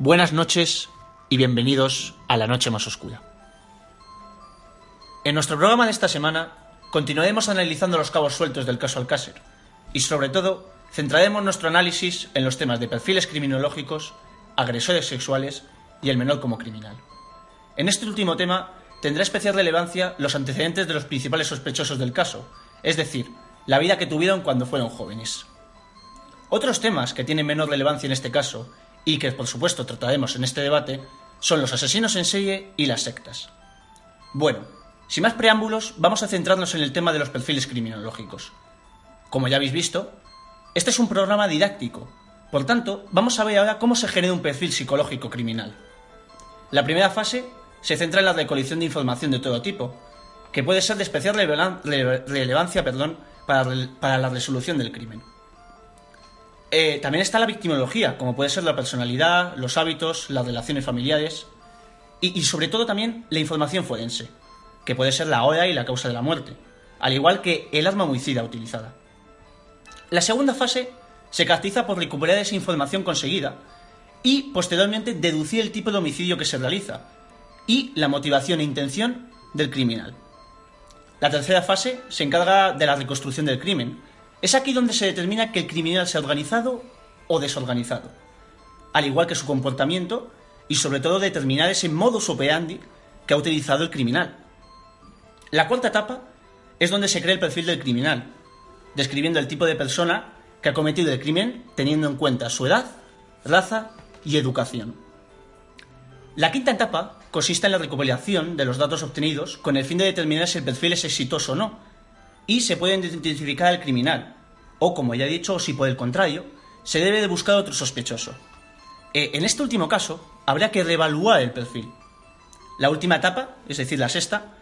Buenas noches y bienvenidos a la noche más oscura. En nuestro programa de esta semana continuaremos analizando los cabos sueltos del caso Alcácer y sobre todo centraremos nuestro análisis en los temas de perfiles criminológicos, agresores sexuales y el menor como criminal. En este último tema tendrá especial relevancia los antecedentes de los principales sospechosos del caso, es decir, la vida que tuvieron cuando fueron jóvenes. Otros temas que tienen menor relevancia en este caso y que por supuesto trataremos en este debate son los asesinos en serie y las sectas. Bueno, sin más preámbulos, vamos a centrarnos en el tema de los perfiles criminológicos. Como ya habéis visto, este es un programa didáctico, por tanto, vamos a ver ahora cómo se genera un perfil psicológico criminal. La primera fase se centra en la recolección de información de todo tipo, que puede ser de especial relevancia perdón, para, para la resolución del crimen. Eh, también está la victimología, como puede ser la personalidad, los hábitos, las relaciones familiares y, sobre todo también la información forense, que puede ser la hora y la causa de la muerte, al igual que el arma homicida utilizada. La segunda fase se caracteriza por recuperar esa información conseguida y posteriormente deducir el tipo de homicidio que se realiza y la motivación e intención del criminal. La tercera fase se encarga de la reconstrucción del crimen, es aquí donde se determina que el criminal sea organizado o desorganizado, al igual que su comportamiento y sobre todo determinar ese modus operandi que ha utilizado el criminal. La cuarta etapa es donde se crea el perfil del criminal, describiendo el tipo de persona que ha cometido el crimen teniendo en cuenta su edad, raza y educación. La quinta etapa consiste en la recopilación de los datos obtenidos con el fin de determinar si el perfil es exitoso o no, y se puede identificar al criminal, o como ya he dicho, si por el contrario, se debe de buscar otro sospechoso. Eh, en este último caso, habría que reevaluar el perfil. La última etapa, es decir, la sexta,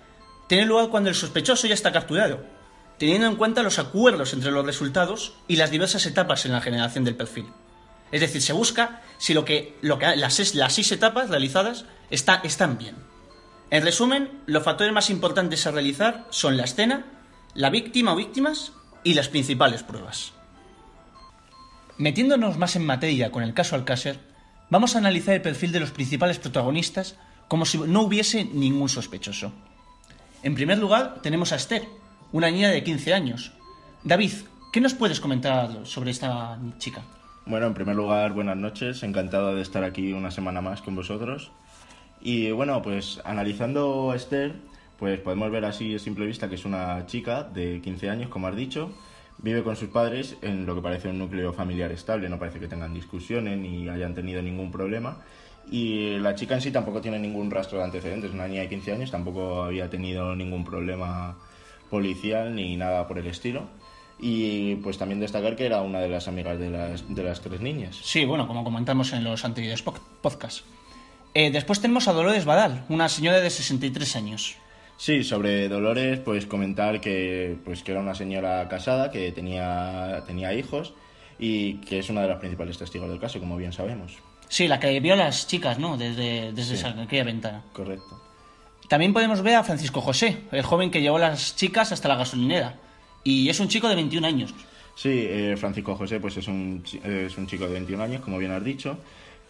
tiene lugar cuando el sospechoso ya está capturado, teniendo en cuenta los acuerdos entre los resultados y las diversas etapas en la generación del perfil. Es decir, se busca si lo que, lo que las, las seis etapas realizadas está, están bien. En resumen, los factores más importantes a realizar son la escena, la víctima o víctimas y las principales pruebas. Metiéndonos más en materia con el caso Alcácer, vamos a analizar el perfil de los principales protagonistas como si no hubiese ningún sospechoso. En primer lugar, tenemos a Esther, una niña de 15 años. David, ¿qué nos puedes comentar sobre esta chica? Bueno, en primer lugar, buenas noches. Encantado de estar aquí una semana más con vosotros. Y bueno, pues analizando a Esther, pues podemos ver así a simple vista que es una chica de 15 años, como has dicho, vive con sus padres en lo que parece un núcleo familiar estable, no parece que tengan discusiones ni hayan tenido ningún problema. Y la chica en sí tampoco tiene ningún rastro de antecedentes, una niña de 15 años tampoco había tenido ningún problema policial ni nada por el estilo. Y pues también destacar que era una de las amigas de las, de las tres niñas. Sí, bueno, como comentamos en los anteriores podcasts. Eh, después tenemos a Dolores Badal, una señora de 63 años. Sí, sobre Dolores, pues comentar que, pues, que era una señora casada, que tenía, tenía hijos y que es una de las principales testigos del caso, como bien sabemos. Sí, la que vio a las chicas, ¿no? Desde, desde aquella ventana. Correcto. También podemos ver a Francisco José, el joven que llevó a las chicas hasta la gasolinera. Y es un chico de 21 años. Sí, eh, Francisco José pues es un, es un chico de 21 años, como bien has dicho,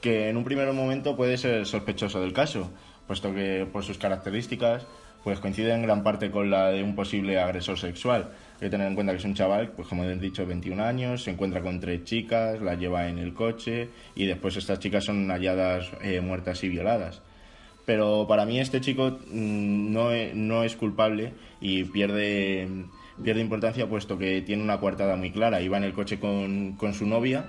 que en un primer momento puede ser sospechoso del caso, puesto que por sus características pues coincide en gran parte con la de un posible agresor sexual. Hay que tener en cuenta que es un chaval, pues como he dicho, 21 años, se encuentra con tres chicas, las lleva en el coche y después estas chicas son halladas eh, muertas y violadas. Pero para mí este chico mm, no, no es culpable y pierde, pierde importancia puesto que tiene una coartada muy clara. Iba en el coche con, con su novia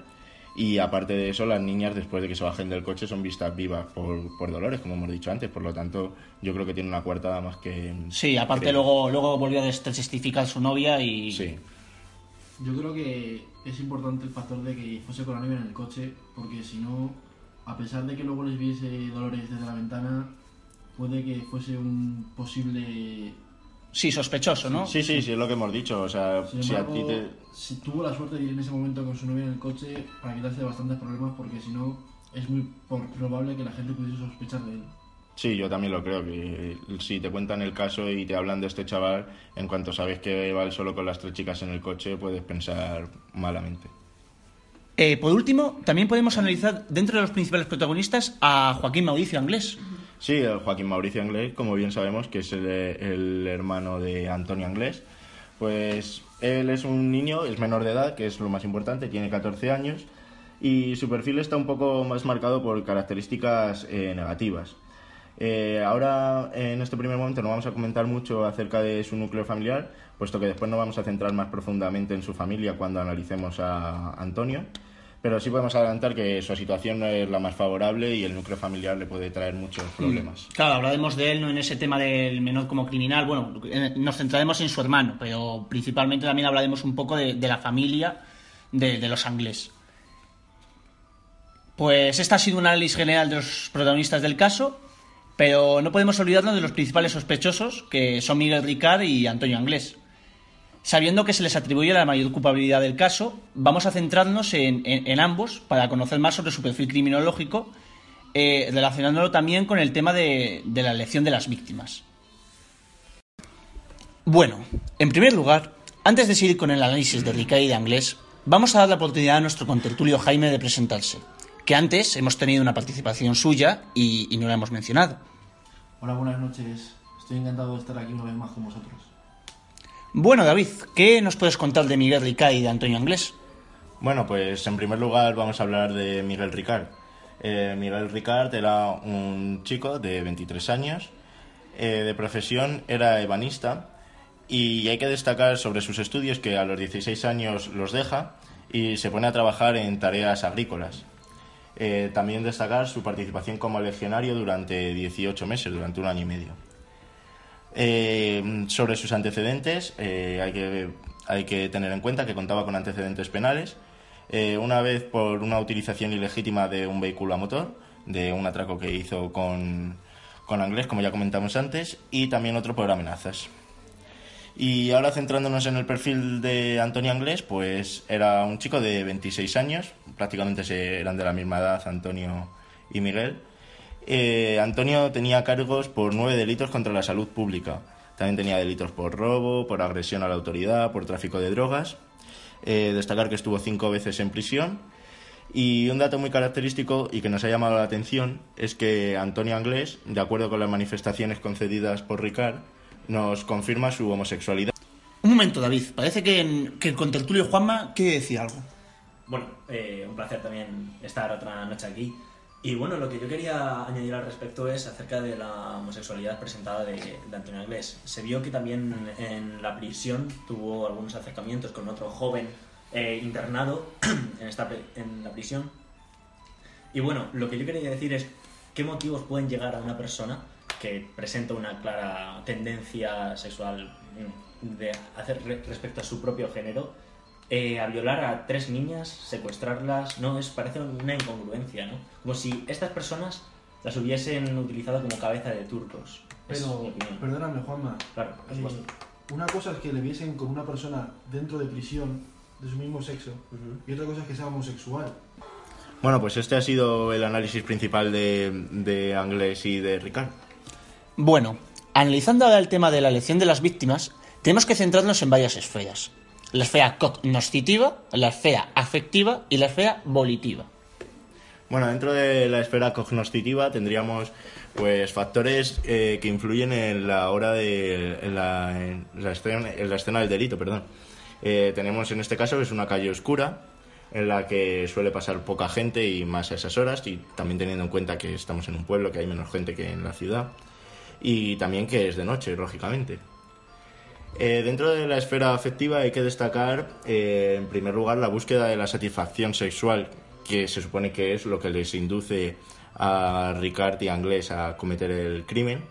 y aparte de eso, las niñas después de que se bajen del coche son vistas vivas por, por Dolores, como hemos dicho antes. Por lo tanto, yo creo que tiene una coartada más que... Sí, aparte luego, luego volvió a desjustificar su novia y... Sí. Yo creo que es importante el factor de que fuese con la novia en el coche, porque si no, a pesar de que luego les viese Dolores desde la ventana, puede que fuese un posible... Sí, sospechoso, ¿no? Sí, sí, sí, es lo que hemos dicho. O sea, Sin si a ti te... si tuvo la suerte de ir en ese momento con su novia en el coche para quitarse bastantes problemas, porque si no, es muy probable que la gente pudiese sospechar de él. Sí, yo también lo creo, que si te cuentan el caso y te hablan de este chaval, en cuanto sabes que va él solo con las tres chicas en el coche, puedes pensar malamente. Eh, por último, también podemos analizar dentro de los principales protagonistas a Joaquín Mauricio Anglés. Sí, el Joaquín Mauricio Anglés, como bien sabemos, que es el, el hermano de Antonio Anglés, pues él es un niño, es menor de edad, que es lo más importante, tiene 14 años, y su perfil está un poco más marcado por características eh, negativas. Eh, ahora, en este primer momento, no vamos a comentar mucho acerca de su núcleo familiar, puesto que después nos vamos a centrar más profundamente en su familia cuando analicemos a Antonio. Pero sí podemos adelantar que su situación no es la más favorable y el núcleo familiar le puede traer muchos problemas. Claro, hablaremos de él, no en ese tema del menor como criminal. Bueno, eh, nos centraremos en su hermano, pero principalmente también hablaremos un poco de, de la familia de, de los Anglés. Pues este ha sido un análisis general de los protagonistas del caso, pero no podemos olvidarnos de los principales sospechosos, que son Miguel Ricard y Antonio Anglés. Sabiendo que se les atribuye la mayor culpabilidad del caso, vamos a centrarnos en, ambos para conocer más sobre su perfil criminológico, eh, relacionándolo también con el tema de, la elección de las víctimas. Bueno, en primer lugar, antes de seguir con el análisis de Ricard y de Anglés, vamos a dar la oportunidad a nuestro contertulio Jaime de presentarse, que antes hemos tenido una participación suya y, y no la hemos mencionado. Hola, buenas noches. Estoy encantado de estar aquí una vez más con vosotros. Bueno, David, ¿qué nos puedes contar de Miguel Ricard y de Antonio Anglés? Bueno, pues en primer lugar vamos a hablar de Miguel Ricard. Eh, Miguel Ricard era un chico de 23 años, eh, de profesión era ebanista y hay que destacar sobre sus estudios que a los 16 años los deja y se pone a trabajar en tareas agrícolas. Eh, también destacar su participación como legionario durante 18 meses, durante un año y medio. Eh, sobre sus antecedentes, eh, hay, que, hay que tener en cuenta que contaba con antecedentes penales. eh, una vez por una utilización ilegítima de un vehículo a motor, de un atraco que hizo con, con Anglés, como ya comentamos antes, y también otro por amenazas. Y ahora centrándonos en el perfil de Antonio Anglés, pues era un chico de 26 años, prácticamente eran de la misma edad Antonio y Miguel. Eh, Antonio tenía cargos por nueve delitos contra la salud pública. También tenía delitos por robo, por agresión a la autoridad, por tráfico de drogas. Eh, destacar que estuvo cinco veces en prisión. Y un dato muy característico y que nos ha llamado la atención es que Antonio Anglés, de acuerdo con las manifestaciones concedidas por Ricard, nos confirma su homosexualidad. Un momento, David. Parece que, en- que el contertulio Juanma quiere decir algo. Bueno, eh, un placer también estar otra noche aquí. Y bueno, lo que yo quería añadir al respecto es acerca de la homosexualidad presentada de, de Antonio Anglés. Se vio que también en la prisión tuvo algunos acercamientos con otro joven eh, internado en, esta, en la prisión. Y bueno, lo que yo quería decir es qué motivos pueden llegar a una persona que presenta una clara tendencia sexual mm, de hacer re- respecto a su propio género eh, a violar a tres niñas, secuestrarlas, no, es parece una incongruencia, ¿no? Como si estas personas las hubiesen utilizado como cabeza de turcos. Pero, perdóname, Juanma. Claro, por eh, una cosa es que le viesen con una persona dentro de prisión de su mismo sexo y otra cosa es que sea homosexual. Bueno, pues este ha sido el análisis principal de, de Anglés y de Ricard. Bueno, analizando ahora el tema de la elección de las víctimas, tenemos que centrarnos en varias esferas. La esfera cognoscitiva, la esfera afectiva y la esfera volitiva. Bueno, dentro de la esfera cognoscitiva tendríamos pues factores eh, que influyen en la hora de en la, la escena, en la escena del delito, perdón. Eh, tenemos en este caso que es una calle oscura en la que suele pasar poca gente y más a esas horas y también teniendo en cuenta que estamos en un pueblo que hay menos gente que en la ciudad y también que es de noche, lógicamente. Eh, dentro de la esfera afectiva hay que destacar, eh, en primer lugar, la búsqueda de la satisfacción sexual, que se supone que es lo que les induce a Ricard y a Anglés a cometer el crimen.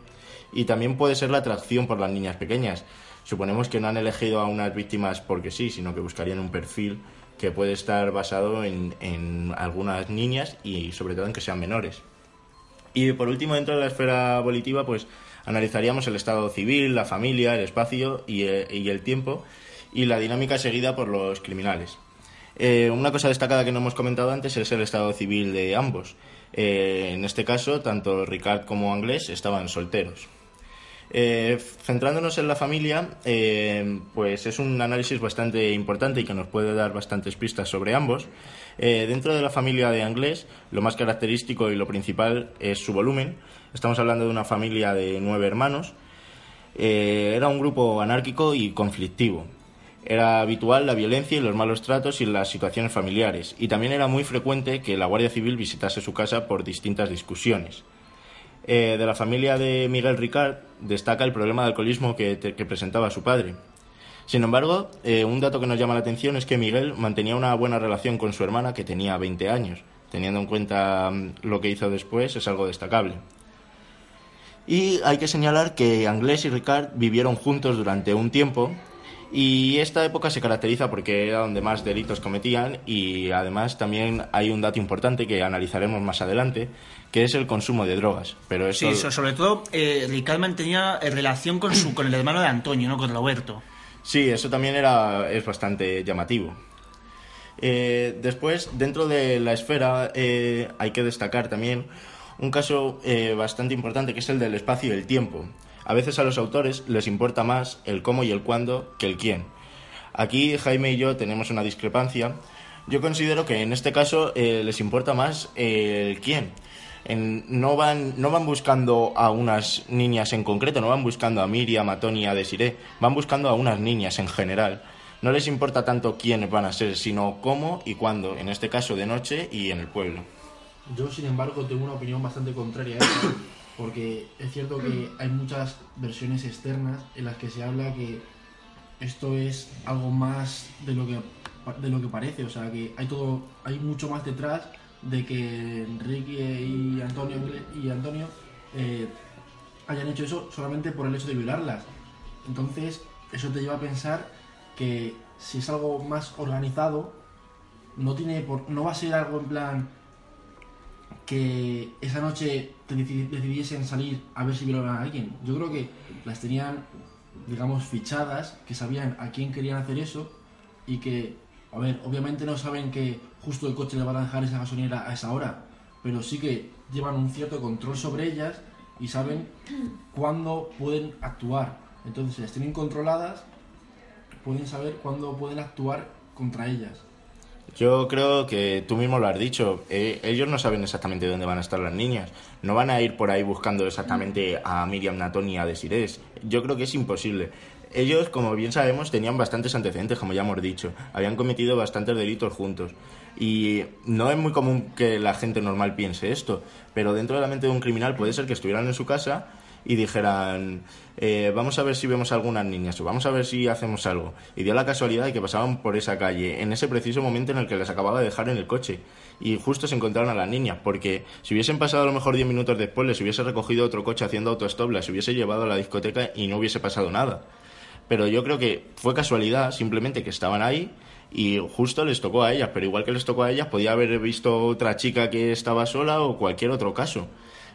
Y también puede ser la atracción por las niñas pequeñas. Suponemos que no han elegido a unas víctimas porque sí, sino que buscarían un perfil que puede estar basado en, en algunas niñas y sobre todo en que sean menores. Y por último, dentro de la esfera volitiva, pues analizaríamos el estado civil, la familia, el espacio y, eh, el tiempo y la dinámica seguida por los criminales. Eh, una cosa destacada que no hemos comentado antes es el estado civil de ambos. Eh, en este caso, tanto Ricard como Anglés estaban solteros. Eh, centrándonos en la familia, eh, pues es un análisis bastante importante y que nos puede dar bastantes pistas sobre ambos. Eh, dentro de la familia de Anglés, lo más característico y lo principal es su volumen. Estamos hablando de una familia de nueve hermanos. Era un grupo anárquico y conflictivo. Era habitual la violencia y los malos tratos y las situaciones familiares. Y también era muy frecuente que la Guardia Civil visitase su casa por distintas discusiones. Eh, de la familia de Miguel Ricard destaca el problema de alcoholismo que, presentaba su padre. Sin embargo, eh, un dato que nos llama la atención es que Miguel mantenía una buena relación con su hermana que tenía 20 años. Teniendo en cuenta mm, lo que hizo después, es algo destacable. Y hay que señalar que Anglés y Ricard vivieron juntos durante un tiempo y esta época se caracteriza porque era donde más delitos cometían y además también hay un dato importante que analizaremos más adelante, que es el consumo de drogas. Pero eso Sí, so- sobre todo, eh, Ricard mantenía eh, relación con, su, con el hermano de Antonio, ¿no? Con Roberto. Sí, eso también era, es bastante llamativo. Eh, después, dentro de la esfera, eh, hay que destacar también un caso eh, bastante importante que es el del espacio y el tiempo. A veces a los autores les importa más el cómo y el cuándo que el quién. Aquí Jaime y yo tenemos una discrepancia. Yo considero que en este caso les importa más el quién. No, van, no van buscando a unas niñas en concreto, no van buscando a Miriam, a Tony, a Desiree, van buscando a unas niñas en general. No les importa tanto quiénes van a ser, sino cómo y cuándo, en este caso de noche y en el pueblo. Yo, sin embargo, tengo una opinión bastante contraria a eso, porque es cierto que hay muchas versiones externas en las que se habla que esto es algo más de lo que de lo que parece, o sea, que hay todo hay mucho más detrás de que Enrique y Antonio y Antonio eh, hayan hecho eso solamente por el hecho de violarlas. Entonces, eso te lleva a pensar que si es algo más organizado, no tiene por, no va a ser algo en plan que esa noche te deci- decidiesen salir a ver si violaban a alguien. Yo creo que las tenían, digamos, fichadas, que sabían a quién querían hacer eso y que, a ver, obviamente no saben que justo el coche le van a dejar esa gasolinera a esa hora, pero sí que llevan un cierto control sobre ellas y saben cuándo pueden actuar. Entonces, si las tienen controladas, pueden saber cuándo pueden actuar contra ellas. Yo creo que tú mismo lo has dicho, eh, ellos no saben exactamente dónde van a estar las niñas, no van a ir por ahí buscando exactamente a Miriam Natón y a Desirés. Yo creo que es imposible. Ellos, como bien sabemos, tenían bastantes antecedentes, como ya hemos dicho, habían cometido bastantes delitos juntos. Y no es muy común que la gente normal piense esto, pero dentro de la mente de un criminal puede ser que estuvieran en su casa y dijeran, eh, vamos a ver si vemos algunas niñas o vamos a ver si hacemos algo. Y dio la casualidad de que pasaban por esa calle en ese preciso momento en el que les acababa de dejar en el coche. Y justo se encontraron a las niñas, porque si hubiesen pasado a lo mejor 10 minutos después, les hubiese recogido otro coche haciendo autostop, las hubiese llevado a la discoteca y no hubiese pasado nada. Pero yo creo que fue casualidad, simplemente que estaban ahí y justo les tocó a ellas, pero igual que les tocó a ellas, podía haber visto otra chica que estaba sola o cualquier otro caso.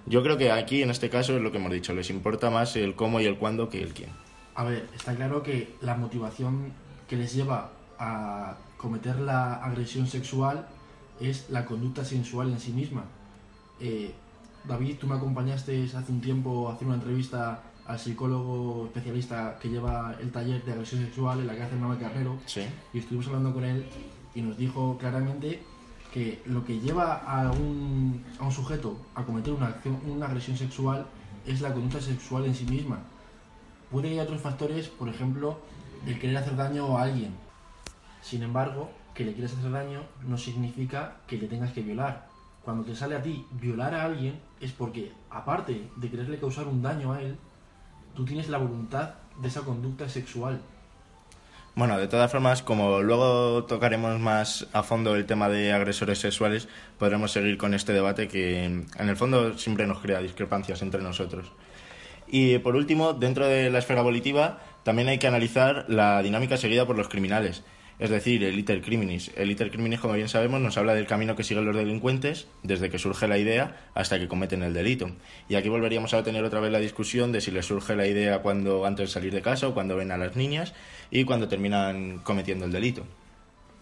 Yo creo que aquí, en este caso, es lo que hemos dicho, les importa más el cómo y el cuándo que el quién. A ver, está claro que la motivación que les lleva a cometer la agresión sexual es la conducta sensual en sí misma. Eh, David, tú me acompañaste hace un tiempo a hacer una entrevista al psicólogo especialista que lleva el taller de agresión sexual en la cárcel Mame Carnero Sí. y estuvimos hablando con él y nos dijo claramente que lo que lleva a un, a un sujeto a cometer una, acción, una agresión sexual es la conducta sexual en sí misma. Puede que haya otros factores, por ejemplo, el querer hacer daño a alguien. Sin embargo, que le quieras hacer daño no significa que le tengas que violar. Cuando te sale a ti violar a alguien es porque, aparte de quererle causar un daño a él, tú tienes la voluntad de esa conducta sexual. Bueno, de todas formas, como luego tocaremos más a fondo el tema de agresores sexuales, podremos seguir con este debate que en el fondo siempre nos crea discrepancias entre nosotros. Y por último, dentro de la esfera volitiva, también hay que analizar la dinámica seguida por los criminales. Es decir, el iter criminis. El iter criminis, como bien sabemos, nos habla del camino que siguen los delincuentes desde que surge la idea hasta que cometen el delito. Y aquí volveríamos a tener otra vez la discusión de si les surge la idea cuando antes de salir de casa o cuando ven a las niñas y cuando terminan cometiendo el delito.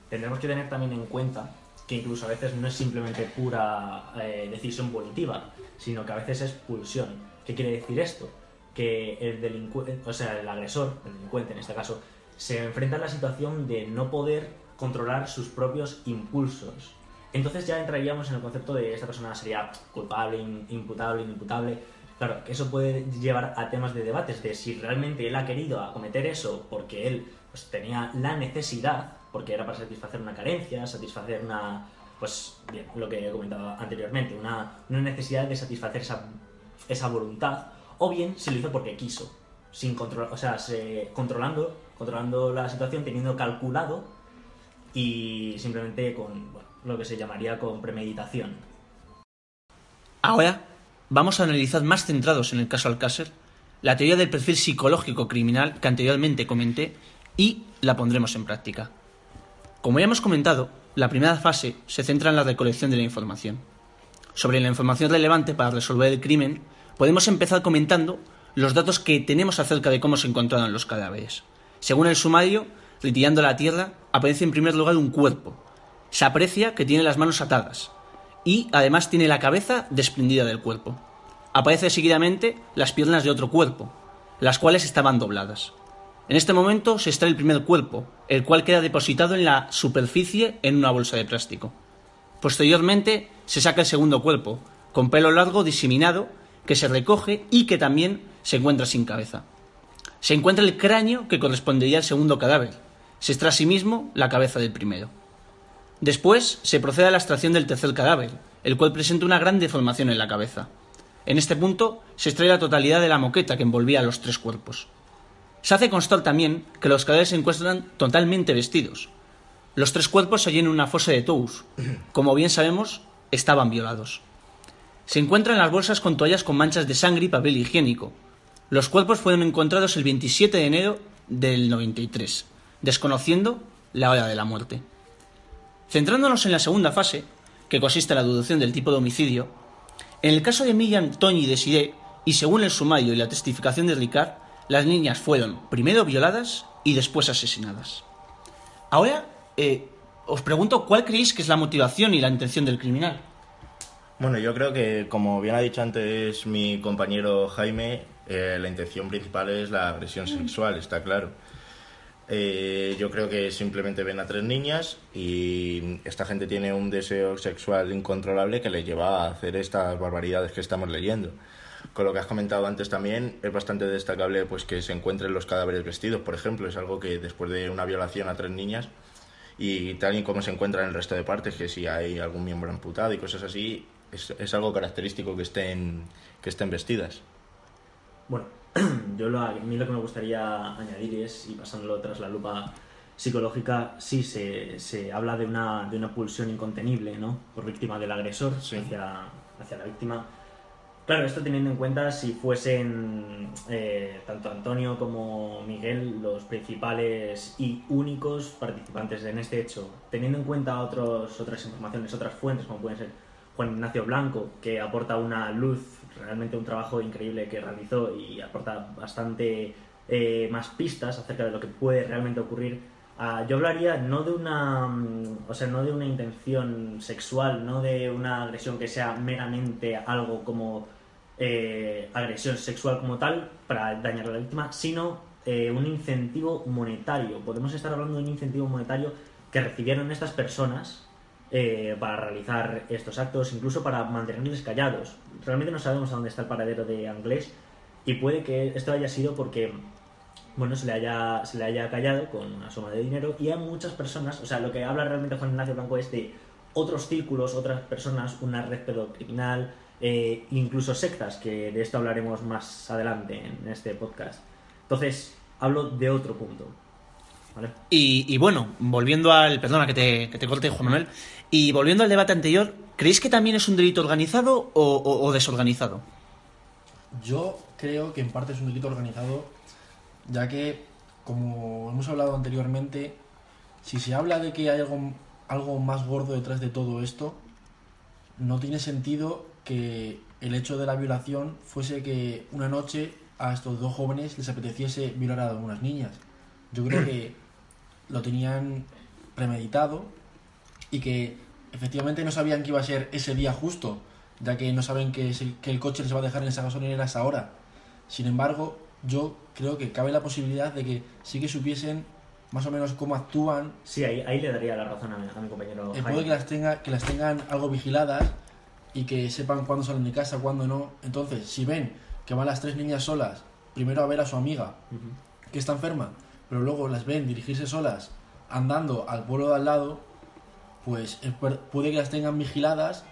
Tendremos que tener también en cuenta que incluso a veces no es simplemente pura eh, decisión volitiva, sino que a veces es pulsión. ¿Qué quiere decir esto? Que el delincuente, o sea, el agresor, el delincuente en este caso, se enfrenta a la situación de no poder controlar sus propios impulsos. Entonces ya entraríamos en el concepto de esta persona sería culpable, imputable, inimputable. Claro, eso puede llevar a temas de debates de si realmente él ha querido acometer eso porque él pues, tenía la necesidad, porque era para satisfacer una carencia, satisfacer una, pues bien, lo que he comentado anteriormente, una, necesidad de satisfacer esa, voluntad, o bien se lo hizo porque quiso, sin control, o sea, se, controlando controlando la situación, teniendo calculado y simplemente con lo que se llamaría con premeditación. Ahora vamos a analizar más centrados en el caso Alcácer la teoría del perfil psicológico criminal que anteriormente comenté y la pondremos en práctica. Como ya hemos comentado, la primera fase se centra en la recolección de la información. Sobre la información relevante para resolver el crimen, podemos empezar comentando los datos que tenemos acerca de cómo se encontraron los cadáveres. Según el sumario, retirando la tierra, aparece en primer lugar un cuerpo. Se aprecia que tiene las manos atadas y además tiene la cabeza desprendida del cuerpo. Aparece seguidamente las piernas de otro cuerpo, las cuales estaban dobladas. En este momento se extrae el primer cuerpo, el cual queda depositado en la superficie en una bolsa de plástico. Posteriormente se saca el segundo cuerpo, con pelo largo diseminado, que se recoge y que también se encuentra sin cabeza. Se encuentra el cráneo que correspondería al segundo cadáver. Se extrae asimismo la cabeza del primero. Después se procede a la extracción del tercer cadáver, el cual presenta una gran deformación en la cabeza. En este punto se extrae la totalidad de la moqueta que envolvía a los tres cuerpos. Se hace constar también que los cadáveres se encuentran totalmente vestidos. Los tres cuerpos se hallan en una fosa de Tous. Como bien sabemos, estaban violados. Se encuentran las bolsas con toallas con manchas de sangre y papel higiénico, los cuerpos fueron encontrados el 27 de enero del 93, desconociendo la hora de la muerte. Centrándonos en la segunda fase, que consiste en la deducción del tipo de homicidio, en el caso de Miriam, Tony y Desiree, y según el sumario y la testificación de Ricard, las niñas fueron primero violadas y después asesinadas. Ahora, eh, os pregunto cuál creéis que es la motivación y la intención del criminal. Bueno, yo creo que, como bien ha dicho antes mi compañero Jaime, eh, la intención principal es la agresión sexual, está claro. Eh, yo creo que simplemente ven a tres niñas y esta gente tiene un deseo sexual incontrolable que les lleva a hacer estas barbaridades que estamos leyendo. Con lo que has comentado antes también, es bastante destacable pues que se encuentren los cadáveres vestidos, por ejemplo, es algo que después de una violación a tres niñas y tal y como se encuentra en el resto de partes, que si hay algún miembro amputado y cosas así, es, algo característico que estén, que estén vestidas. Bueno, yo lo, a mí lo que me gustaría añadir es, y pasándolo tras la lupa psicológica, sí se, se habla de una, de una pulsión incontenible, ¿no? Por víctima del agresor hacia, hacia la víctima. Claro, esto teniendo en cuenta si fuesen eh, tanto Antonio como Miguel los principales y únicos participantes en este hecho, teniendo en cuenta otros, otras informaciones, otras fuentes como pueden ser Juan Ignacio Blanco, que aporta una luz, realmente un trabajo increíble que realizó y aporta bastante eh, más pistas acerca de lo que puede realmente ocurrir. Ah, yo hablaría no de una, mm, o sea, no de una intención sexual, no de una agresión que sea meramente algo como eh, agresión sexual como tal para dañar a la víctima, sino eh, un incentivo monetario. Podemos estar hablando de un incentivo monetario que recibieron estas personas eh, para realizar estos actos, incluso para mantenerles callados. Realmente no sabemos a dónde está el paradero de Anglés y puede que esto haya sido porque bueno, se le haya, se le haya callado con una suma de dinero y hay muchas personas, o sea, lo que habla realmente Juan Ignacio Blanco es de otros círculos, otras personas, una red pedocriminal, eh, incluso sectas, que de esto hablaremos más adelante en este podcast. Entonces, hablo de otro punto. Y, bueno, volviendo al. Perdona que te, que te corte, Juan Manuel. Y volviendo al debate anterior, ¿creéis que también es un delito organizado o, desorganizado? Yo creo que en parte es un delito organizado, ya que, como hemos hablado anteriormente, si se habla de que hay algo, algo más gordo detrás de todo esto, no tiene sentido que el hecho de la violación fuese que una noche a estos dos jóvenes les apeteciese violar a algunas niñas. Yo creo que lo tenían premeditado y que efectivamente no sabían que iba a ser ese día justo, ya que no saben que, es el, que el coche les va a dejar en esa gasolinera a esa hora. Sin embargo, yo creo que cabe la posibilidad de que sí que supiesen más o menos cómo actúan. Sí, ahí, ahí le daría la razón a mi, a mi compañero. Eh, puede que las, tenga, que las tengan algo vigiladas y que sepan cuándo salen de casa, cuándo no. Entonces, si ven que van las tres niñas solas, primero a ver a su amiga, que está enferma, pero luego las ven dirigirse solas andando al pueblo de al lado, pues pu- puede que las tengan vigiladas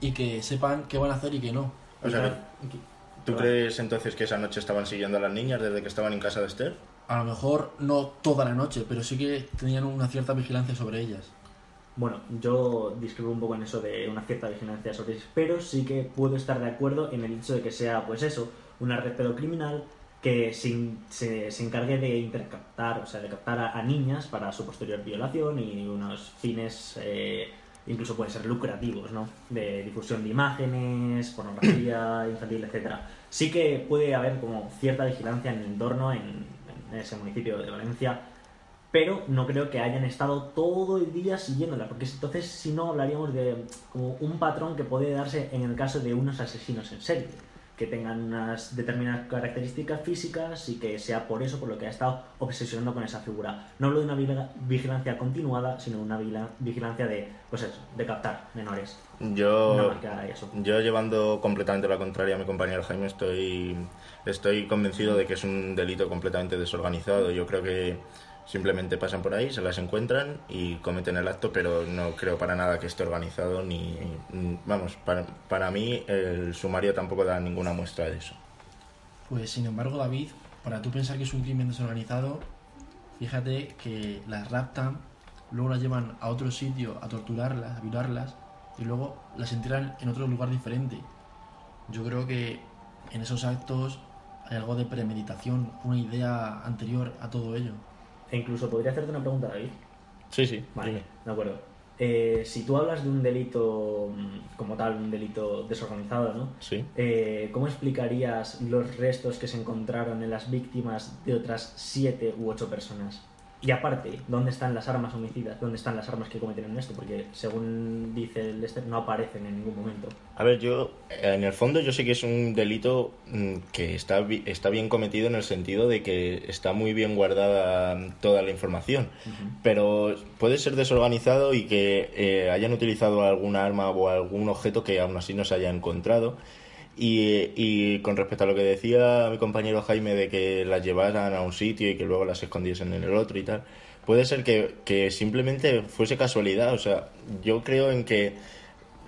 y que sepan qué van a hacer y qué no. O sea, ¿tú crees entonces que esa noche estaban siguiendo a las niñas desde que estaban en casa de Esther? A lo mejor no toda la noche, pero sí que tenían una cierta vigilancia sobre ellas. Bueno, yo discrepo un poco en eso de una cierta vigilancia sobre eso, pero sí que puedo estar de acuerdo en el hecho de que sea, pues eso, una red pedocriminal que se, in- se, se encargue de intercaptar, o sea, de captar a, a niñas para su posterior violación y unos fines eh, incluso pueden ser lucrativos, ¿no? De difusión de imágenes, pornografía infantil, etcétera. Sí que puede haber como cierta vigilancia en el entorno en, en ese municipio de Valencia pero no creo que hayan estado todo el día siguiéndola, porque entonces si no hablaríamos de como un patrón que puede darse en el caso de unos asesinos en serie, que tengan unas determinadas características físicas y que sea por eso por lo que ha estado obsesionando con esa figura. No hablo de una vigila- vigilancia continuada, sino una vigila- vigilancia de, pues eso, de captar menores. Yo, eso. yo llevando completamente la contraria a mi compañero Jaime, estoy, estoy convencido de que es un delito completamente desorganizado. Yo creo que simplemente pasan por ahí, se las encuentran y cometen el acto, pero no creo para nada que esté organizado ni... Vamos, para, para mí el sumario tampoco da ninguna muestra de eso. Pues sin embargo, David, para tú pensar que es un crimen desorganizado, fíjate que las raptan, luego las llevan a otro sitio a torturarlas, a violarlas, y luego las entierran en otro lugar diferente. Yo creo que en esos actos hay algo de premeditación, una idea anterior a todo ello. E incluso podría hacerte una pregunta, David. Sí, sí, Vale, dime. de acuerdo. Eh, si tú hablas de un delito mm, como tal, un delito desorganizado, ¿no? Sí. Eh, ¿Cómo explicarías los restos que se encontraron en las víctimas de otras siete u ocho personas? Y aparte, ¿dónde están las armas homicidas? ¿Dónde están las armas que cometieron esto? Porque según dice el Lester, no aparecen en ningún momento. A ver, yo, en el fondo, yo sé que es un delito mm, que está, está bien cometido en el sentido de que está muy bien guardada toda la información. Pero puede ser desorganizado y que eh, hayan utilizado alguna arma o algún objeto que aún así no se haya encontrado. Y, y con respecto a lo que decía mi compañero Jaime de que las llevaran a un sitio y que luego las escondiesen en el otro y tal, puede ser que, que simplemente fuese casualidad. O sea, yo creo en que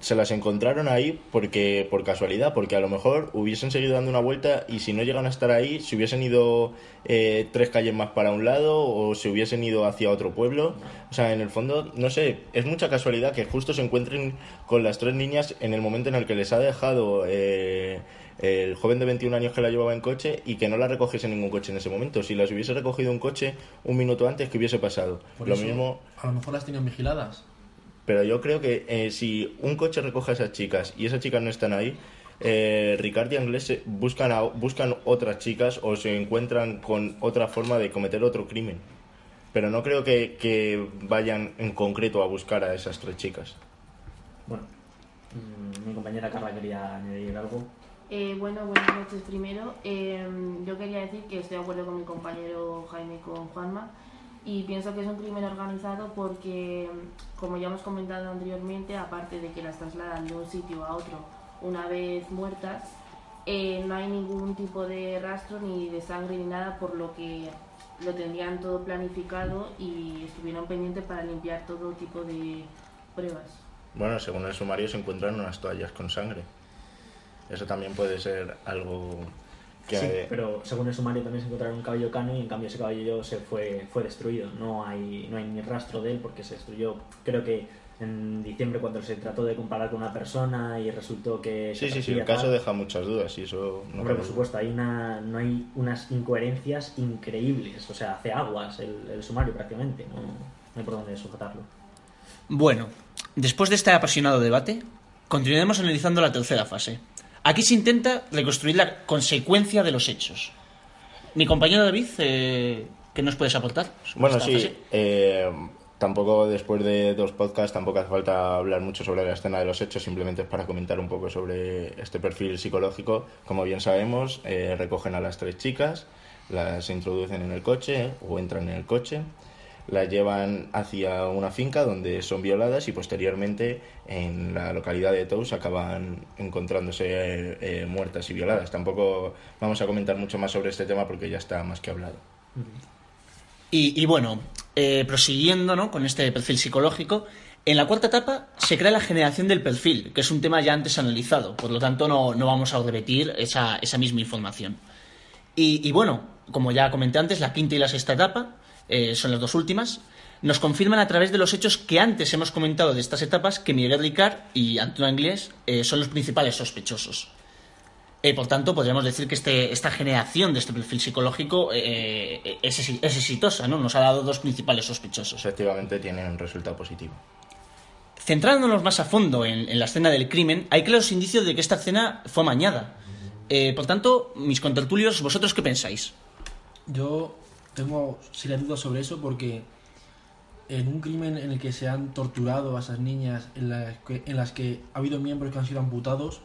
se las encontraron ahí porque por casualidad, porque a lo mejor hubiesen seguido dando una vuelta y si no llegan a estar ahí, se hubiesen ido eh, tres calles más para un lado o se hubiesen ido hacia otro pueblo. O sea, en el fondo, no sé, es mucha casualidad que justo se encuentren con las tres niñas en el momento en el que les ha dejado eh, el joven de 21 años que la llevaba en coche y que no la recogiese ningún coche en ese momento. Si las hubiese recogido un coche un minuto antes, ¿qué hubiese pasado? Por lo eso, mismo a lo mejor las tenían vigiladas. Pero yo creo que eh, si un coche recoge a esas chicas y esas chicas no están ahí, eh, Ricard y Anglés se- buscan, a- buscan otras chicas o se encuentran con otra forma de cometer otro crimen. Pero no creo que, que vayan en concreto a buscar a esas tres chicas. Bueno, mm, mi compañera Carla quería añadir algo. Eh, bueno, buenas noches primero. Eh, yo quería decir que estoy de acuerdo con mi compañero Jaime y con Juanma y pienso que es un crimen organizado porque, como ya hemos comentado anteriormente, aparte de que las trasladan de un sitio a otro una vez muertas, eh, no hay ningún tipo de rastro ni de sangre ni nada, por lo que lo tendrían todo planificado y estuvieron pendientes para limpiar todo tipo de pruebas. Bueno, según el sumario se encuentran unas toallas con sangre. Eso también puede ser algo que... Sí, pero según el sumario también se encontraron un caballo cano y en cambio ese caballo se fue, fue destruido. No hay, no hay ni rastro de él porque se destruyó. Creo que en diciembre cuando se trató de comparar con una persona y resultó que... Sí, se sí, sí, el caso tal. deja muchas dudas y eso... no Hombre, por supuesto, hay una, no hay unas incoherencias increíbles. O sea, hace aguas el, el sumario prácticamente. ¿no? no hay por dónde sujetarlo. Bueno, después de este apasionado debate, continuaremos analizando la tercera fase. Aquí se intenta reconstruir la consecuencia de los hechos. Mi compañero David, eh, ¿qué nos puedes aportar? Bueno, sí, eh, tampoco después de dos podcasts tampoco hace falta hablar mucho sobre la escena de los hechos, simplemente es para comentar un poco sobre este perfil psicológico. Como bien sabemos, eh, recogen a las tres chicas, las introducen en el coche o entran en el coche, las llevan hacia una finca donde son violadas y posteriormente en la localidad de Tous acaban encontrándose eh, muertas y violadas. Tampoco vamos a comentar mucho más sobre este tema porque ya está más que hablado. Y, bueno, eh, prosiguiendo ¿no? con este perfil psicológico, en la cuarta etapa se crea la generación del perfil, que es un tema ya antes analizado, por lo tanto no, no vamos a repetir esa, esa misma información. Y bueno, como ya comenté antes, la quinta y la sexta etapa eh, son las dos últimas. Nos confirman a través de los hechos que antes hemos comentado de estas etapas que Miguel Ricard y Antonio Anglés eh, son los principales sospechosos. Eh, por tanto, podríamos decir que este, esta generación de este perfil psicológico eh, es, es exitosa, ¿no? Nos ha dado dos principales sospechosos. Efectivamente tienen un resultado positivo. Centrándonos más a fondo en, en la escena del crimen, hay claros indicios de que esta escena fue amañada. Eh, por tanto, mis contertulios, ¿vosotros qué pensáis? Yo tengo serias dudas sobre eso porque en un crimen en el que se han torturado a esas niñas, en las que, en las que ha habido miembros que han sido amputados,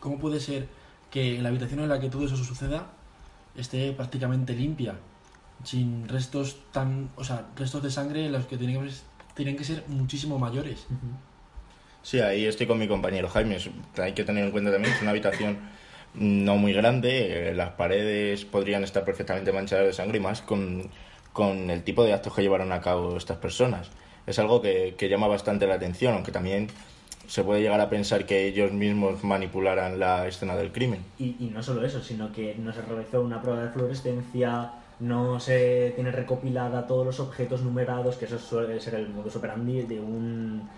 ¿cómo puede ser que en la habitación en la que todo eso suceda esté prácticamente limpia? Sin restos tan, o sea, restos de sangre en los que tienen que, ser muchísimo mayores. Sí, ahí estoy con mi compañero Jaime. Hay que tener en cuenta también que es una habitación no muy grande. eh, Las paredes podrían estar perfectamente manchadas de sangre y más con, con el tipo de actos que llevaron a cabo estas personas. Es algo que, que llama bastante la atención, aunque también se puede llegar a pensar que ellos mismos manipularan la escena del crimen. Y, y no solo eso, sino que no se realizó una prueba de fluorescencia, no se tiene recopilada todos los objetos numerados, que eso suele ser el modus operandi de un,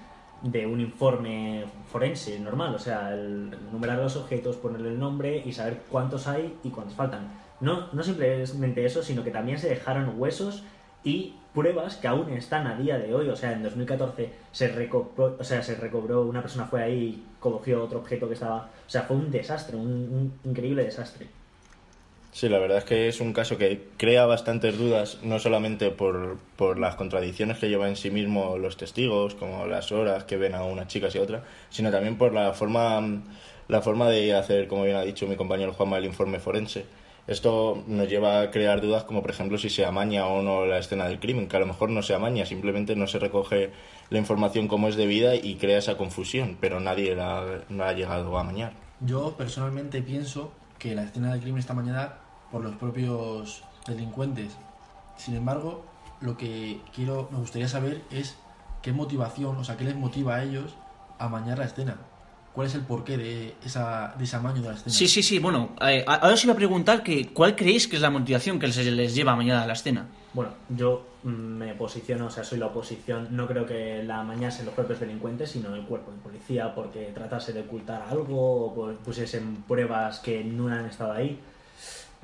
de un informe forense normal. O sea, el, numerar los objetos, ponerle el nombre y saber cuántos hay y cuántos faltan. No, no simplemente eso, sino que también se dejaron huesos y pruebas que aún están a día de hoy. O sea, en 2014 se recobró, o sea, se recobró, una persona fue ahí y cogió otro objeto que estaba... O sea, fue un desastre, un, un increíble desastre. Sí, la verdad es que es un caso que crea bastantes dudas, no solamente por, por las contradicciones que lleva en sí mismo los testigos, como las horas que ven a unas chicas y a otras, sino también por la forma, la forma de hacer, como bien ha dicho mi compañero Juanma, el informe forense. Esto nos lleva a crear dudas como, por ejemplo, si se amaña o no la escena del crimen, que a lo mejor no se amaña, simplemente no se recoge la información como es debida y crea esa confusión, pero nadie la, ha llegado a amañar. Yo personalmente pienso que la escena del crimen está mañana por los propios delincuentes. Sin embargo, lo que quiero, me gustaría saber es qué motivación, o sea, qué les motiva a ellos a amañar la escena. ¿Cuál es el porqué de, esa, de ese amaño de la escena? Sí, sí, sí, bueno, eh, ahora os iba a preguntar que, cuál creéis que es la motivación que les, les lleva mañana a la escena. Bueno, yo mm, me posiciono, o sea, soy la oposición. No creo que la amañasen los propios delincuentes, sino el cuerpo de policía, porque tratase de ocultar algo o pu- pusiesen pruebas que no han estado ahí.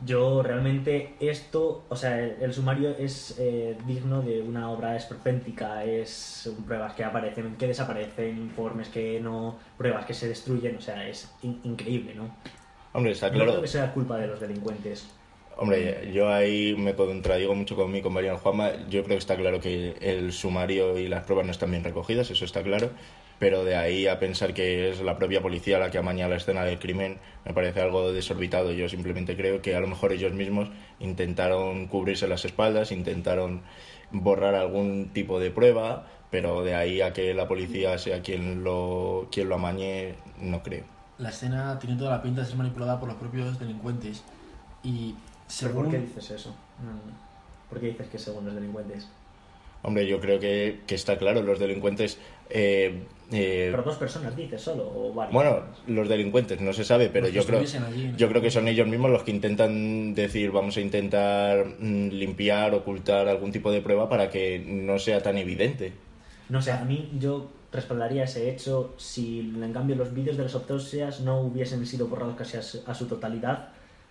Yo realmente esto, o sea, el, el sumario es eh, digno de una obra esperpéntica, es pruebas que aparecen, que desaparecen, informes que no, pruebas que se destruyen, o sea, es in- increíble, ¿no? Hombre, está No claro. creo que sea culpa de los delincuentes. Hombre, yo ahí me contradigo mucho con mi compañero Juanma. Yo creo que está claro que el sumario y las pruebas no están bien recogidas, eso está claro. Pero de ahí a pensar que es la propia policía la que amaña la escena del crimen, me parece algo desorbitado. Yo simplemente creo que a lo mejor ellos mismos intentaron cubrirse las espaldas, intentaron borrar algún tipo de prueba, pero de ahí a que la policía sea quien lo, quien lo amañe, no creo. La escena tiene toda la pinta de ser manipulada por los propios delincuentes. Y ¿Pero según... ¿Por qué dices eso? ¿Por qué dices que según los delincuentes? Hombre, yo creo que, que está claro, los delincuentes... eh, eh, Pero dos personas dices solo o varias. Bueno, los delincuentes, no se sabe, pero yo creo, estuviesen allí, ¿no? yo creo que son ellos mismos los que intentan decir, vamos a intentar mm, limpiar, ocultar algún tipo de prueba para que no sea tan evidente. No sé, a mí yo respaldaría ese hecho si en cambio los vídeos de las autopsias no hubiesen sido borrados casi a su, a su totalidad,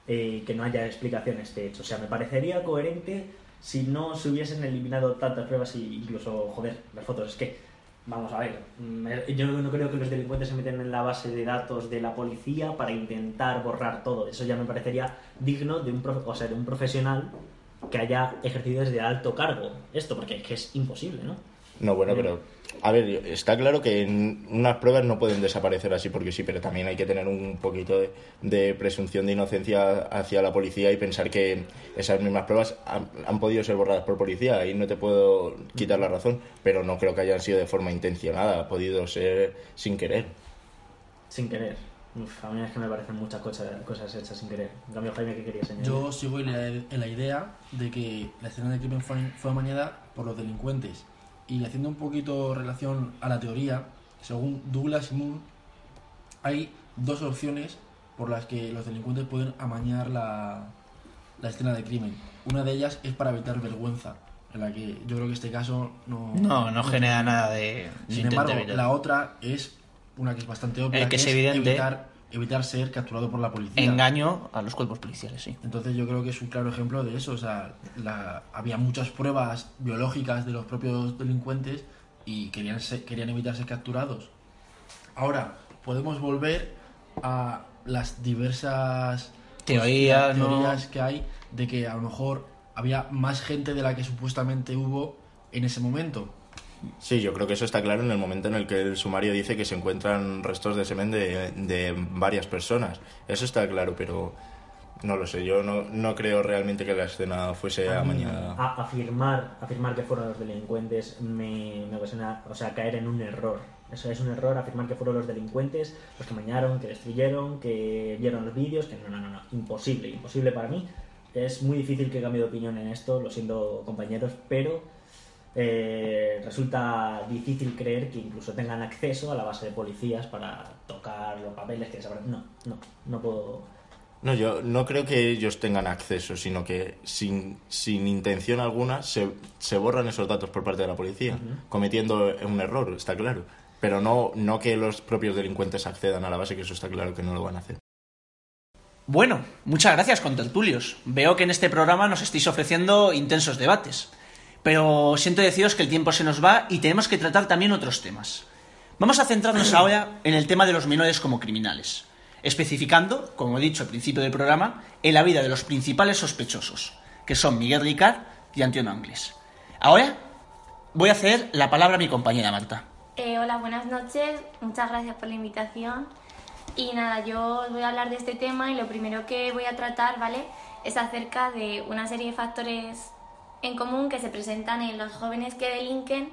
eh, que no haya explicación a este hecho. O sea, me parecería coherente si no se hubiesen eliminado tantas pruebas y incluso, joder, las fotos. Es que, vamos a ver, yo no creo que los delincuentes se meten en la base de datos de la policía para intentar borrar todo. Eso ya me parecería digno de un, profe- o sea, de un profesional que haya ejercido desde alto cargo esto, porque es que es imposible, ¿no? No, bueno, pero a ver, está claro que en unas pruebas no pueden desaparecer así porque sí, pero también hay que tener un poquito de, de presunción de inocencia hacia la policía y pensar que esas mismas pruebas han, han podido ser borradas por policía. Ahí no te puedo quitar la razón, pero no creo que hayan sido de forma intencionada, ha podido ser sin querer. Sin querer. Uf, a mí es que me parecen muchas cosas, cosas hechas sin querer. En cambio, Jaime, ¿qué querías añadir? Yo sigo en la, en la idea de que la escena del crimen fue, fue amañada por los delincuentes. Y haciendo un poquito relación a la teoría, según Douglas y Moore, hay dos opciones por las que los delincuentes pueden amañar la, la escena del crimen. Una de ellas es para evitar vergüenza, en la que yo creo que este caso no... No, no genera nada de... Sin embargo, evitar. la otra es una que es bastante obvia, El que es es evidente. evitar, evitar ser capturado por la policía. Engaño a los cuerpos policiales, sí. Entonces yo creo que es un claro ejemplo de eso. O sea, la- había muchas pruebas biológicas de los propios delincuentes y querían, ser- querían evitar ser capturados. Ahora, podemos volver a las diversas Teorías, que hay de que a lo mejor había más gente de la que supuestamente hubo en ese momento. Sí, yo creo que eso está claro en el momento en el que el sumario dice que se encuentran restos de semen de, de varias personas. Eso está claro, pero no lo sé. Yo no, no creo realmente que la escena fuese A amañada. a- afirmar, afirmar que fueron los delincuentes me, me ocasiona, o sea, caer en un error. Eso es un error, afirmar que fueron los delincuentes los que mañaron, que destruyeron, que vieron los vídeos, que no, no, no, no, imposible, imposible para mí. Es muy difícil que cambie de opinión en esto, lo siento compañeros, pero eh, resulta difícil creer que incluso tengan acceso a la base de policías para tocar los papeles que sabrán. No, no, no puedo. No, yo no creo que ellos tengan acceso, sino que sin, sin intención alguna se, se borran esos datos por parte de la policía, cometiendo un error, está claro. Pero no, no que los propios delincuentes accedan a la base, que eso está claro que no lo van a hacer. Bueno, muchas gracias, contertulios. Veo que en este programa nos estáis ofreciendo intensos debates. Pero siento deciros que el tiempo se nos va y tenemos que tratar también otros temas. Vamos a centrarnos ahora en el tema de los menores como criminales, especificando, como he dicho al principio del programa, en la vida de los principales sospechosos, que son Miguel Ricard y Antonio Anglés. Ahora voy a ceder la palabra a mi compañera Marta. Eh, hola, buenas noches. Muchas gracias por la invitación. Y nada, yo os voy a hablar de este tema y lo primero que voy a tratar, ¿vale? Es acerca de una serie de factores en común que se presentan en los jóvenes que delinquen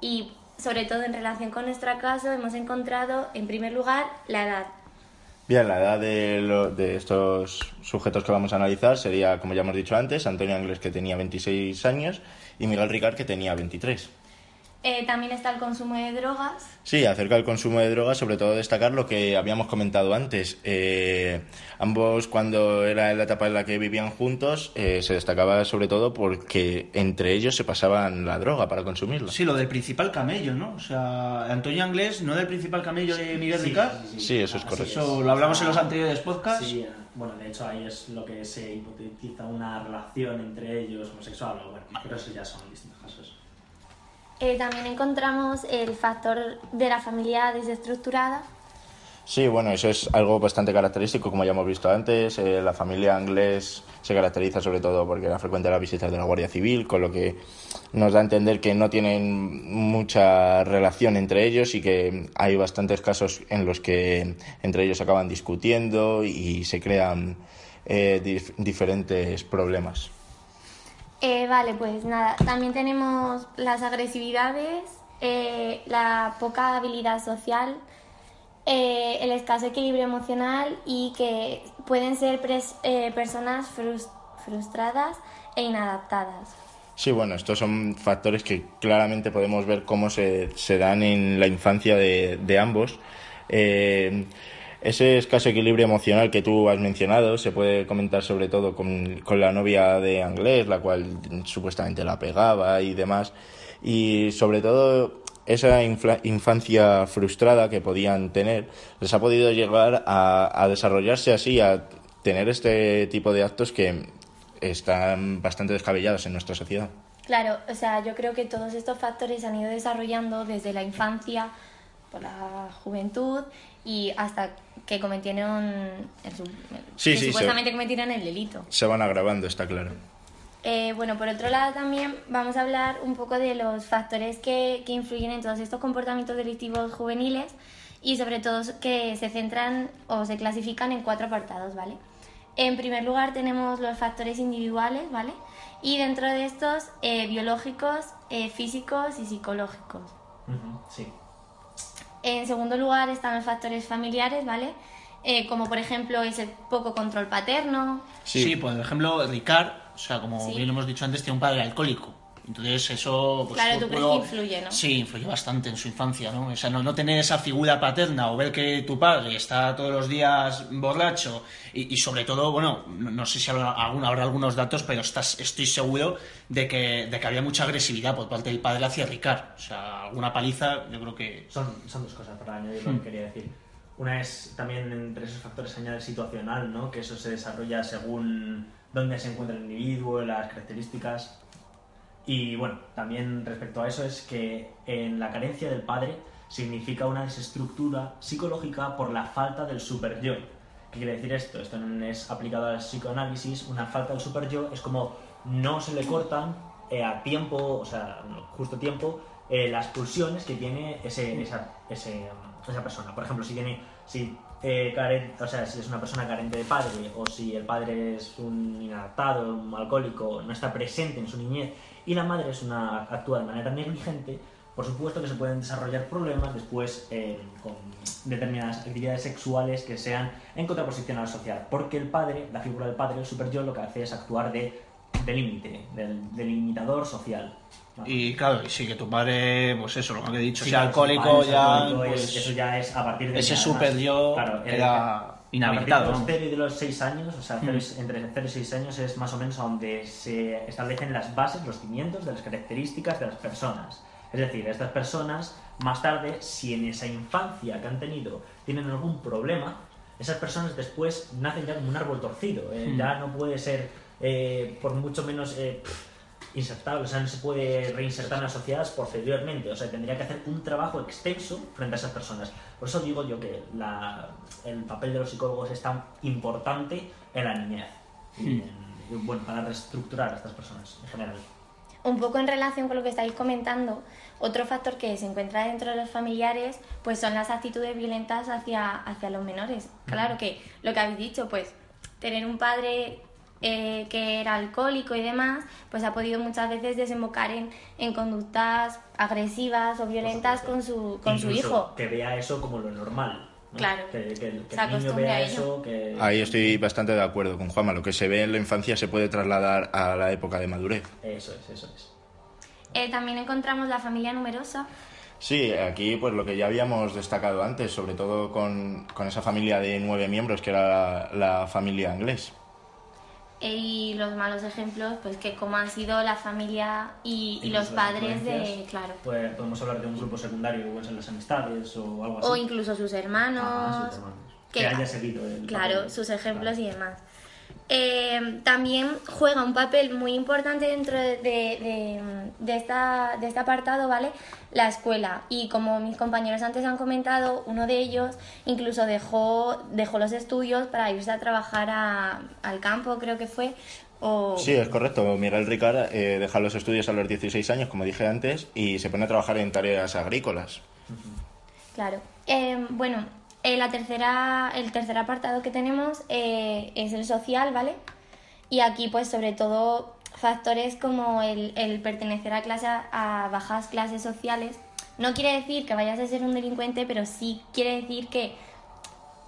y sobre todo en relación con nuestro caso hemos encontrado en primer lugar la edad. Bien, la edad de, lo- de estos sujetos que vamos a analizar sería, como ya hemos dicho antes, Antonio Anglés que tenía 26 años y Miguel Ricard que tenía 23. Eh, también está el consumo de drogas. Sí, acerca del consumo de drogas, sobre todo destacar lo que habíamos comentado antes. Eh, ambos, cuando era la etapa en la que vivían juntos, eh, se destacaba sobre todo porque entre ellos se pasaban la droga para consumirla. Sí, lo del principal camello, ¿no? O sea, Antonio Anglés, no del principal camello de Miguel Sí, Ricard. sí, Sí, eso es Así correcto. Eso lo hablamos en los anteriores podcasts. Sí, bueno, de hecho ahí es lo que se hipotetiza una relación entre ellos homosexual, o bueno, pero eso ya son distintos casos. Eh, también encontramos el factor de la familia desestructurada. Sí, bueno, eso es algo bastante característico, como ya hemos visto antes. Eh, la familia inglés se caracteriza sobre todo porque era frecuente las visitas de la Guardia Civil, con lo que nos da a entender que no tienen mucha relación entre ellos y que hay bastantes casos en los que entre ellos acaban discutiendo y se crean eh, dif- diferentes problemas. Eh, vale, pues nada, también tenemos las agresividades, eh, la poca habilidad social, eh, el escaso equilibrio emocional y que pueden ser pres- eh, personas frus- frustradas e inadaptadas. Sí, bueno, estos son factores que claramente podemos ver cómo se, se dan en la infancia de, de ambos. Eh, ese escaso equilibrio emocional que tú has mencionado se puede comentar sobre todo con, con la novia de Anglés, la cual supuestamente la pegaba y demás. Y sobre todo esa infancia frustrada que podían tener les ha podido llegar a, a desarrollarse así, a tener este tipo de actos que están bastante descabellados en nuestra sociedad. Claro, o sea, yo creo que todos estos factores han ido desarrollando desde la infancia, por la juventud y hasta que cometieron el, Sí, que sí, supuestamente cometieron el delito. Se van agravando, está claro. Eh, bueno, por otro lado también vamos a hablar un poco de los factores que, que influyen en todos estos comportamientos delictivos juveniles y sobre todo que se centran o se clasifican en cuatro apartados, ¿vale? En primer lugar tenemos los factores individuales, ¿vale? Y dentro de estos, eh, biológicos, eh, físicos y psicológicos. Sí. En segundo lugar están los factores familiares, ¿vale? Eh, como por ejemplo ese poco control paterno, Sí. Sí, por ejemplo, Ricard, o sea, como Sí. bien hemos dicho antes, tiene un padre alcohólico. Entonces eso... Pues, Claro, ¿tú crees que influye, no? Sí, influye bastante en su infancia, ¿no? O sea, no, no tener esa figura paterna o ver que tu padre está todos los días borracho y, y sobre todo, bueno, no, no sé si habrá, algún- habrá algunos datos, pero estás, estoy seguro de que, de que había mucha agresividad por parte del padre hacia Ricard. O sea, alguna paliza, yo creo que... Son, son dos cosas para añadir lo que quería decir. Una es también entre esos factores añade situacional, ¿no? que eso se desarrolla según dónde se encuentra el individuo, las características. Y bueno, también respecto a eso es que en la carencia del padre significa una desestructura psicológica por la falta del super yo. ¿Qué quiere decir esto? Esto es aplicado al psicoanálisis. Una falta del super yo es como no se le cortan eh, a tiempo, o sea, justo tiempo, eh, las pulsiones que tiene ese, esa, ese, esa persona. Por ejemplo, si tiene, si, eh, o sea, si es una persona carente de padre o si el padre es un inadaptado, un alcohólico, no está presente en su niñez y la madre es una, actúa de manera negligente, por supuesto que se pueden desarrollar problemas después eh, con determinadas actividades sexuales que sean en contraposición a la sociedad. Porque el padre, la figura del padre, el super yo, lo que hace es actuar de, de límite, del delimitador social. Y claro, y sí, que tu padre, pues eso, lo que he dicho, Sí, sea alcohólico padre es ya, alcohólico, es- pues, eso ya es a partir de ese además, super yo claro, era inhabilitado. A de los 0 y de los 6 años, o sea, Mm. cero y- entre 0 y 6 años es más o menos donde se establecen las bases, los cimientos de las características de las personas. Es decir, estas personas, más tarde, si en esa infancia que han tenido tienen algún problema, esas personas después nacen ya como un árbol torcido. eh, Mm. Ya no puede ser, eh, por mucho menos, eh, insertable, o sea, no se puede reinsertar en las sociedades posteriormente, o sea, tendría que hacer un trabajo extenso frente a esas personas. Por eso digo yo que la- el papel de los psicólogos es tan importante en la niñez, y, en- y, bueno, para reestructurar a estas personas en general. Un poco en relación con lo que estáis comentando, otro factor que se encuentra dentro de los familiares, pues son las actitudes violentas hacia, hacia los menores. Claro que lo que habéis dicho, pues tener un padre eh, que era alcohólico y demás, pues ha podido muchas veces desembocar en, en conductas agresivas o violentas con su, con su hijo. Que vea eso como lo normal. ¿no? Claro. Que, que- que Se el niño vea a ello. eso, que... Ahí estoy bastante de acuerdo con Juanma. Lo que se ve en la infancia se puede trasladar a la época de madurez. Eso es, eso es. Eh, también encontramos la familia numerosa, Sí, aquí pues lo que ya habíamos destacado antes, sobre todo con, con esa familia de nueve miembros que era la, la familia inglés. Eh, y los malos ejemplos, pues que como han sido la familia y, y los padres de, claro, Pues podemos hablar de un grupo secundario pueden ser las amistades o algo así. o incluso sus hermanos, Ajá, sus hermanos. que- Que haya seguido el claro, papel. sus ejemplos Claro. y demás. Eh, también juega un papel muy importante dentro de, de- de esta, de este apartado, ¿vale? La escuela. Y como mis compañeros antes han comentado, uno de ellos incluso dejó, dejó los estudios para irse a trabajar a- al campo, creo que fue. O... Sí, es correcto. Miguel Ricard eh, deja los estudios a los 16 años, como dije antes, y se pone a trabajar en tareas agrícolas. Claro. Eh, bueno, eh, la tercera, el tercer apartado que tenemos eh, es el social, ¿vale? Y aquí, pues, sobre todo, factores como el, el pertenecer a, clase, a bajas clases sociales. No quiere decir que vayas a ser un delincuente, pero sí quiere decir que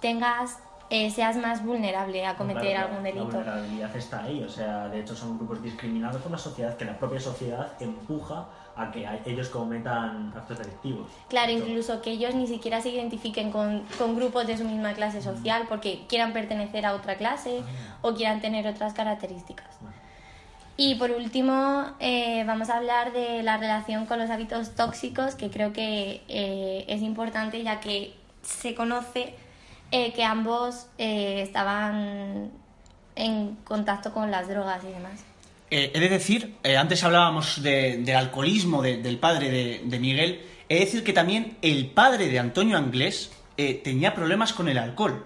tengas, eh, seas más vulnerable a cometer Claro, algún delito. La vulnerabilidad está ahí, o sea, de hecho son grupos discriminados por la sociedad que la propia sociedad empuja a que ellos cometan actos delictivos. Claro, incluso que ellos ni siquiera se identifiquen con, con grupos de su misma clase social porque quieran pertenecer a otra clase o quieran tener otras características. Y por último, eh, vamos a hablar de la relación con los hábitos tóxicos, que creo que eh, es importante ya que se conoce eh, que ambos estaban en contacto con las drogas y demás. Eh, he de decir, eh, antes hablábamos de- del alcoholismo de- del padre de, de Miguel, he de decir que también el padre de Antonio Anglés eh, tenía problemas con el alcohol.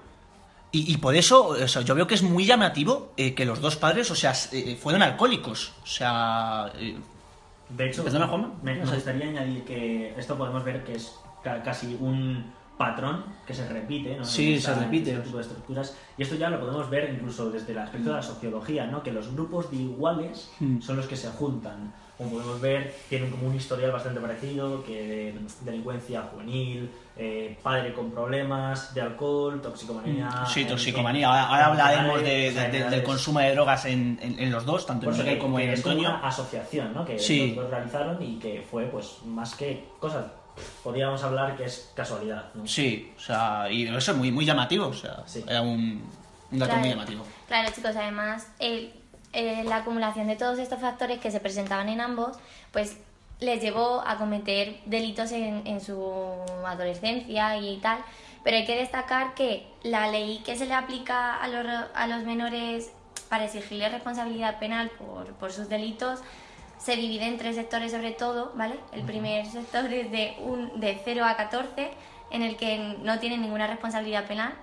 Y, y por eso, o sea, yo veo que es muy llamativo eh, que los dos padres, o sea, fueron alcohólicos. O sea, De hecho, Perdona, me, me gustaría añadir que esto podemos ver que es ca- casi un patrón que se repite, ¿no? Sí, En se repite. Este tipo de estructuras. Y esto ya lo podemos ver incluso desde el aspecto de la sociología, ¿no? Que los grupos de iguales Mm. son los que se juntan. Como podemos ver, tienen como un historial bastante parecido, que de delincuencia juvenil, eh, padre con problemas de alcohol, toxicomanía... Mm, sí, toxicomanía. Ahora, ahora hablaremos de- de- de- del consumo de drogas en, en- en los dos, tanto en Miguel como en es Antonio. una asociación, ¿no? Que Sí. los dos realizaron y que fue, pues, más que cosas. Podríamos hablar que es casualidad, ¿no? Sí, o sea, y eso es muy, muy llamativo. O sea, Sí. era un, un dato Claro. muy llamativo. Claro, chicos, además, el- eh, la acumulación de todos estos factores que se presentaban en ambos, pues les llevó a cometer delitos en, en su adolescencia y tal. Pero hay que destacar que la ley que se le aplica a los, a los menores para exigirles responsabilidad penal por, por sus delitos se divide en tres sectores sobre todo, ¿vale? El primer sector es de, un, de 0 a 14, en el que no tienen ninguna responsabilidad penal.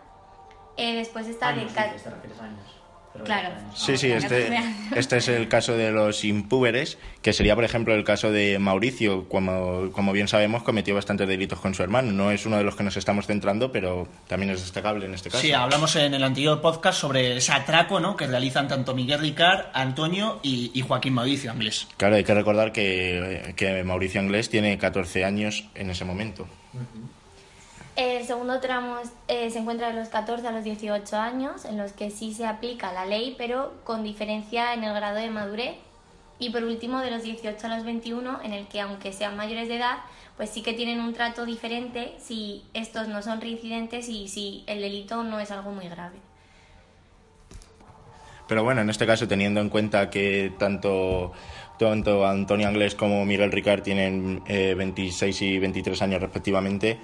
Eh, después está Años, de... dices, te refieres a años. Claro. Sí, sí, este, este es el caso de los impúberes, que sería, por ejemplo, el caso de Mauricio, como, como bien sabemos, cometió bastantes delitos con su hermano. No es uno de los que nos estamos centrando, pero también es destacable en este caso. Sí, hablamos en el anterior podcast sobre ese atraco ¿no? que realizan tanto Miguel Ricard, Antonio y, y Joaquín Mauricio Anglés. Claro, hay que recordar que, que Mauricio Anglés tiene 14 años en ese momento. El segundo tramo eh, se encuentra de los 14 a los 18 años, en los que sí se aplica la ley, pero con diferencia en el grado de madurez. Y por último, de los 18 a los 21, en el que aunque sean mayores de edad, pues sí que tienen un trato diferente si estos no son reincidentes y si el delito no es algo muy grave. Pero bueno, en este caso, teniendo en cuenta que tanto, tanto Antonio Anglés como Miguel Ricard tienen eh, 26 y 23 años respectivamente,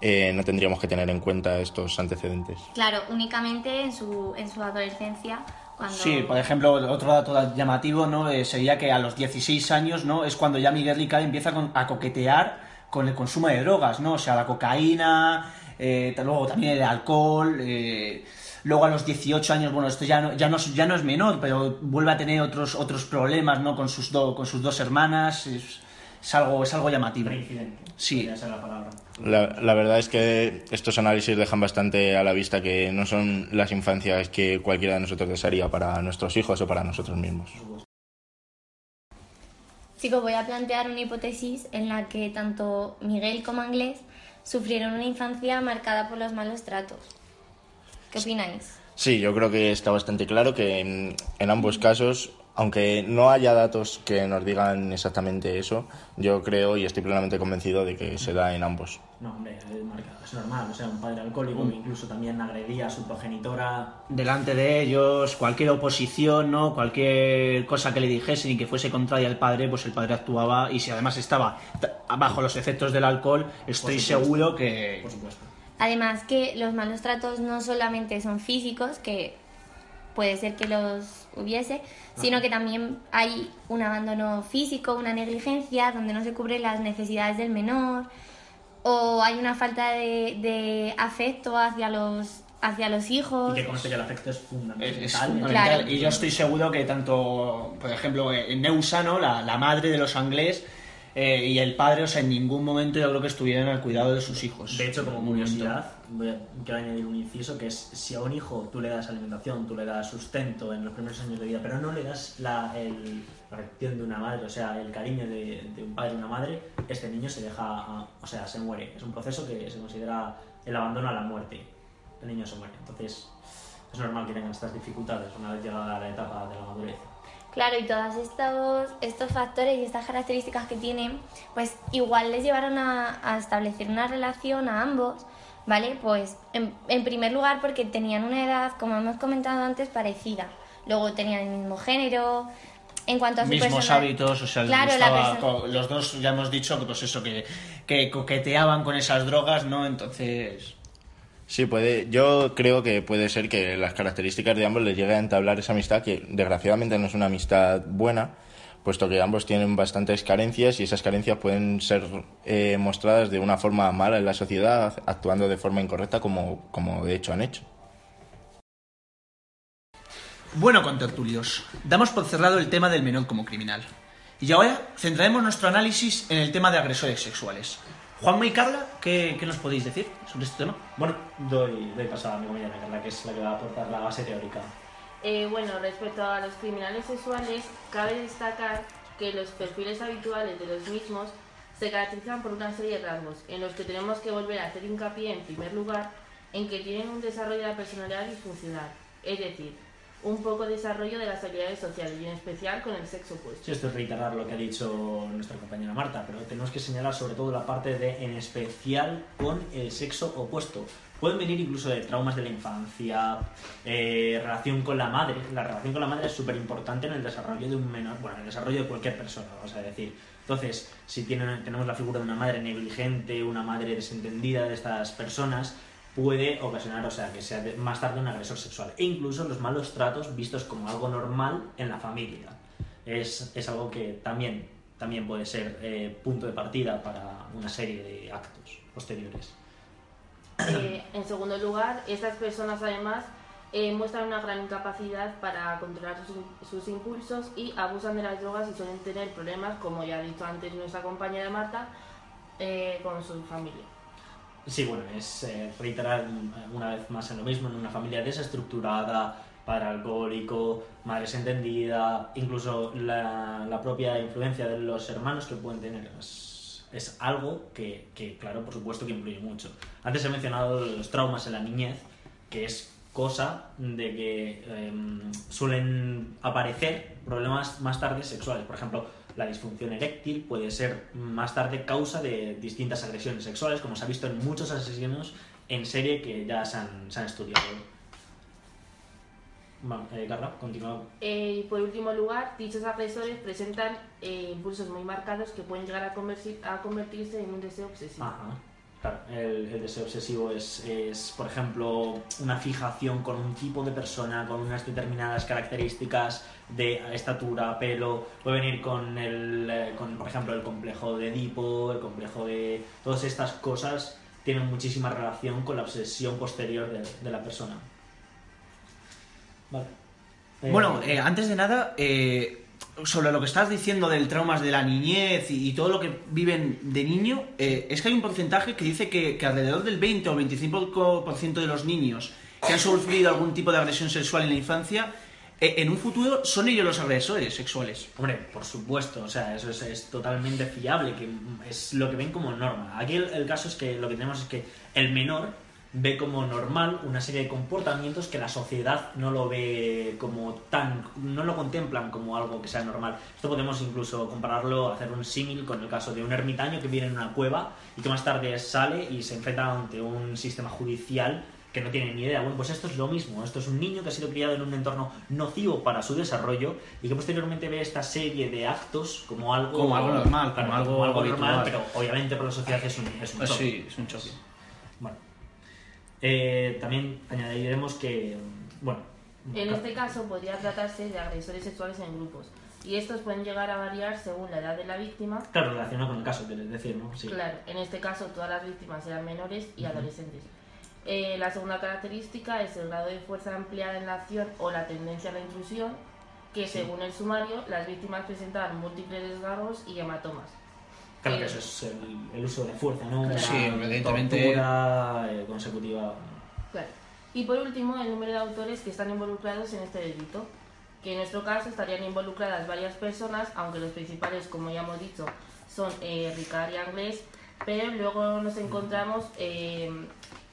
eh, no tendríamos que tener en cuenta estos antecedentes. Claro, únicamente en su, en su adolescencia, cuando... Sí, por ejemplo, otro dato llamativo ¿no? Eh, sería que a los 16 años ¿no? es cuando ya Miguel Ricard empieza con- a coquetear con el consumo de drogas, ¿no? O sea, la cocaína, eh, luego también el alcohol, eh, luego a los 18 años, bueno, esto ya no, ya no, es- ya no es menor, pero vuelve a tener otros, otros problemas, ¿no? Con sus, do- con sus dos hermanas, es, es algo, es algo llamativo. Reincidente. Sí. La palabra. La, la verdad es que estos análisis dejan bastante a la vista que no son las infancias que cualquiera de nosotros desearía para nuestros hijos o para nosotros mismos. Chicos, voy a plantear una hipótesis en la que tanto Miguel como Anglés sufrieron una infancia marcada por los malos tratos. ¿Qué opináis? Sí, yo creo que está bastante claro que en, en ambos casos, aunque no haya datos que nos digan exactamente eso, yo creo y estoy plenamente convencido de que se da en ambos. No, hombre, es normal. O sea, un padre alcohólico que incluso también agredía a su progenitora. delante de ellos, cualquier oposición, ¿no? Cualquier cosa que le dijesen y que fuese contraria al padre, pues el padre actuaba y si además estaba bajo los efectos del alcohol, estoy seguro que Por supuesto. Además que los malos tratos no solamente son físicos, que puede ser que los hubiese, sino que también hay un abandono físico, una negligencia donde no se cubren las necesidades del menor, o hay una falta de, de afecto hacia los, hacia los Y hijos. que conste que el afecto es fundamental. es, fundamental. Claro. Y yo estoy seguro que tanto, por ejemplo, en Neusa, ¿no? La, la madre de los anglés eh, y el padre, o sea, en ningún momento yo creo que estuvieran al cuidado de sus hijos. De hecho, como curiosidad, voy a, quiero añadir un inciso que es si a un hijo tú le das alimentación, tú le das sustento en los primeros años de vida, pero no le das la, el- la reacción de una madre, o sea, el cariño de, de un padre y una madre, este niño se deja, o sea, se muere. Es un proceso que se considera el abandono a la muerte. El niño se muere. Entonces, es normal que tengan estas dificultades una vez llegada la etapa de la madurez. Claro, y todos estos, estos factores y estas características que tienen, pues igual les llevaron a, a establecer una relación a ambos, ¿vale? Pues en, en primer lugar porque tenían una edad, como hemos comentado antes, parecida. Luego tenían el mismo género. En cuanto a su mismos personal- hábitos, o sea, Claro, los dos ya hemos dicho que pues eso, que, que coqueteaban con esas drogas, ¿no? Entonces, Sí, puede. Yo creo que puede ser que las características de ambos les llegue a entablar esa amistad que desgraciadamente no es una amistad buena, puesto que ambos tienen bastantes carencias y esas carencias pueden ser eh, mostradas de una forma mala en la sociedad, actuando de forma incorrecta como, como de hecho han hecho. Bueno, contertulios, damos por cerrado el tema del menor como criminal. Y ahora centraremos nuestro análisis en el tema de agresores sexuales. Juanma y Carla, ¿qué, qué nos podéis decir sobre este tema? Bueno, doy, doy paso a mi compañera Carla, que es la que va a aportar la base teórica. Eh, bueno, respecto a los criminales sexuales, cabe destacar que los perfiles habituales de los mismos se caracterizan por una serie de rasgos, en los que tenemos que volver a hacer hincapié, en primer lugar, en que tienen un desarrollo de la personalidad disfuncional, es decir, un poco desarrollo de las habilidades sociales y en especial con el sexo opuesto. Sí, esto es reiterar lo que ha dicho nuestra compañera Marta, pero tenemos que señalar sobre todo la parte de en especial con el sexo opuesto. Pueden venir incluso de traumas de la infancia, eh, relación con la madre. La relación con la madre es súper importante en el desarrollo de un menor, bueno, en el desarrollo de cualquier persona, vamos a decir. Entonces, si tienen, tenemos la figura de una madre negligente, una madre desentendida de estas personas, puede ocasionar, o sea, que sea más tarde un agresor sexual. E incluso los malos tratos vistos como algo normal en la familia. Es, es algo que también, también puede ser eh, punto de partida para una serie de actos posteriores. Eh, en segundo lugar, estas personas además eh, muestran una gran incapacidad para controlar sus, sus impulsos y abusan de las drogas y suelen tener problemas, como ya ha dicho antes nuestra compañera Marta, eh, con su familia. Sí, bueno, es eh, reiterar un- una vez más en lo mismo, en una familia desestructurada, padre alcohólico, madre desentendida, incluso la, la propia influencia de los hermanos que pueden tener. Es, es algo que, que, claro, por supuesto que influye mucho. Antes he mencionado los traumas en la niñez, que es cosa de que em, suelen aparecer problemas más tarde sexuales. Por ejemplo, la disfunción eréctil puede ser más tarde causa de distintas agresiones sexuales, como se ha visto en muchos asesinos en serie que ya se han, se han estudiado. Vamos, eh, Carla, continúa. Eh, y por último lugar, dichos agresores presentan eh, impulsos muy marcados que pueden llegar a, convertir- a convertirse en un deseo obsesivo. Ajá. Claro, el, el deseo obsesivo es, es, por ejemplo, una fijación con un tipo de persona, con unas determinadas características de estatura, pelo. Puede venir con, el, eh, con, por ejemplo, el complejo de Edipo, el complejo de... Todas estas cosas tienen muchísima relación con la obsesión posterior de, de la persona. Vale. Eh, Bueno, eh, antes de nada, eh, sobre lo que estás diciendo del traumas de la niñez y, todo lo que viven de niño, es que hay un porcentaje que dice que, que alrededor del 20 o 25% de los niños que han sufrido algún tipo de agresión sexual en la infancia, en un futuro son ellos los agresores sexuales. Hombre, por supuesto, o sea, eso es, es totalmente fiable, que es lo que ven como norma. Aquí el, el caso es que lo que tenemos es que el menor ve como normal una serie de comportamientos que la sociedad no lo ve como tan, no lo contemplan como algo que sea normal. Esto podemos incluso compararlo, hacer un símil con el caso de un ermitaño que vive en una cueva y que más tarde sale y se enfrenta ante un sistema judicial que no tiene ni idea. Bueno, pues esto es lo mismo. Esto es un niño que ha sido criado en un entorno nocivo para su desarrollo y que posteriormente ve esta serie de actos como algo, Como algo normal, como algo normal, pero obviamente para la sociedad es un, es un Pues choque. sí, es un choque. Bueno. Eh, también añadiremos que, bueno, En este caso podría tratarse de agresores sexuales en grupos y estos pueden llegar a variar según la edad de la víctima. claro, relacionado con el caso, quieres decir, ¿no? Sí. Claro, en este caso todas las víctimas eran menores y adolescentes. Eh, la segunda característica es el grado de fuerza empleada en la acción o la tendencia a la intrusión, que según el sumario las víctimas presentaban múltiples desgarros y hematomas. Claro que Eh, eso es el, el uso de fuerza, ¿no? Claro. Sí, evidentemente. tortura, eh, consecutiva. Claro. Y por último, el número de autores que están involucrados en este delito, que en nuestro caso estarían involucradas varias personas, aunque los principales, como ya hemos dicho, son eh, Ricard y Anglés, pero luego nos encontramos eh,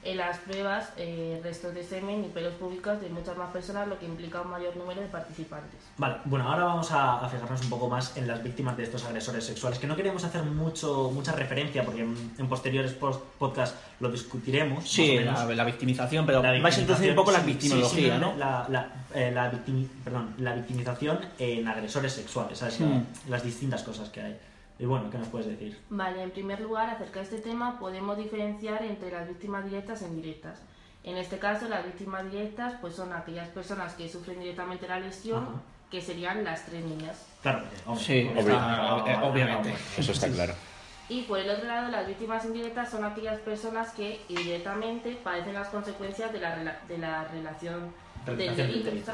en las pruebas eh, restos de semen y pelos públicos de muchas más personas, lo que implica un mayor número de participantes. Vale, bueno, ahora vamos a, a fijarnos un poco más en las víctimas de estos agresores sexuales, que no queremos hacer mucho mucha referencia, porque en, en posteriores post podcasts lo discutiremos. Sí, la, la victimización, pero La vais a introducir un poco la victimización, victimología, sí, ¿no? sí, La, la, eh, la victimi- perdón, la victimización en agresores sexuales, ¿sabes? Hmm. Las distintas cosas que hay. Y bueno, ¿qué nos puedes decir? Vale, en primer lugar, acerca de este tema podemos diferenciar entre las víctimas directas e indirectas. En este caso, las víctimas directas pues son aquellas personas que sufren directamente la lesión, Ajá. que serían las tres niñas. Claro, porque, hombre, Sí, hombre, está- eh, obviamente. Eso está claro. Y por el otro lado, las víctimas indirectas son aquellas personas que indirectamente padecen las consecuencias de la, rela- de la relación del Relación del delito. delito,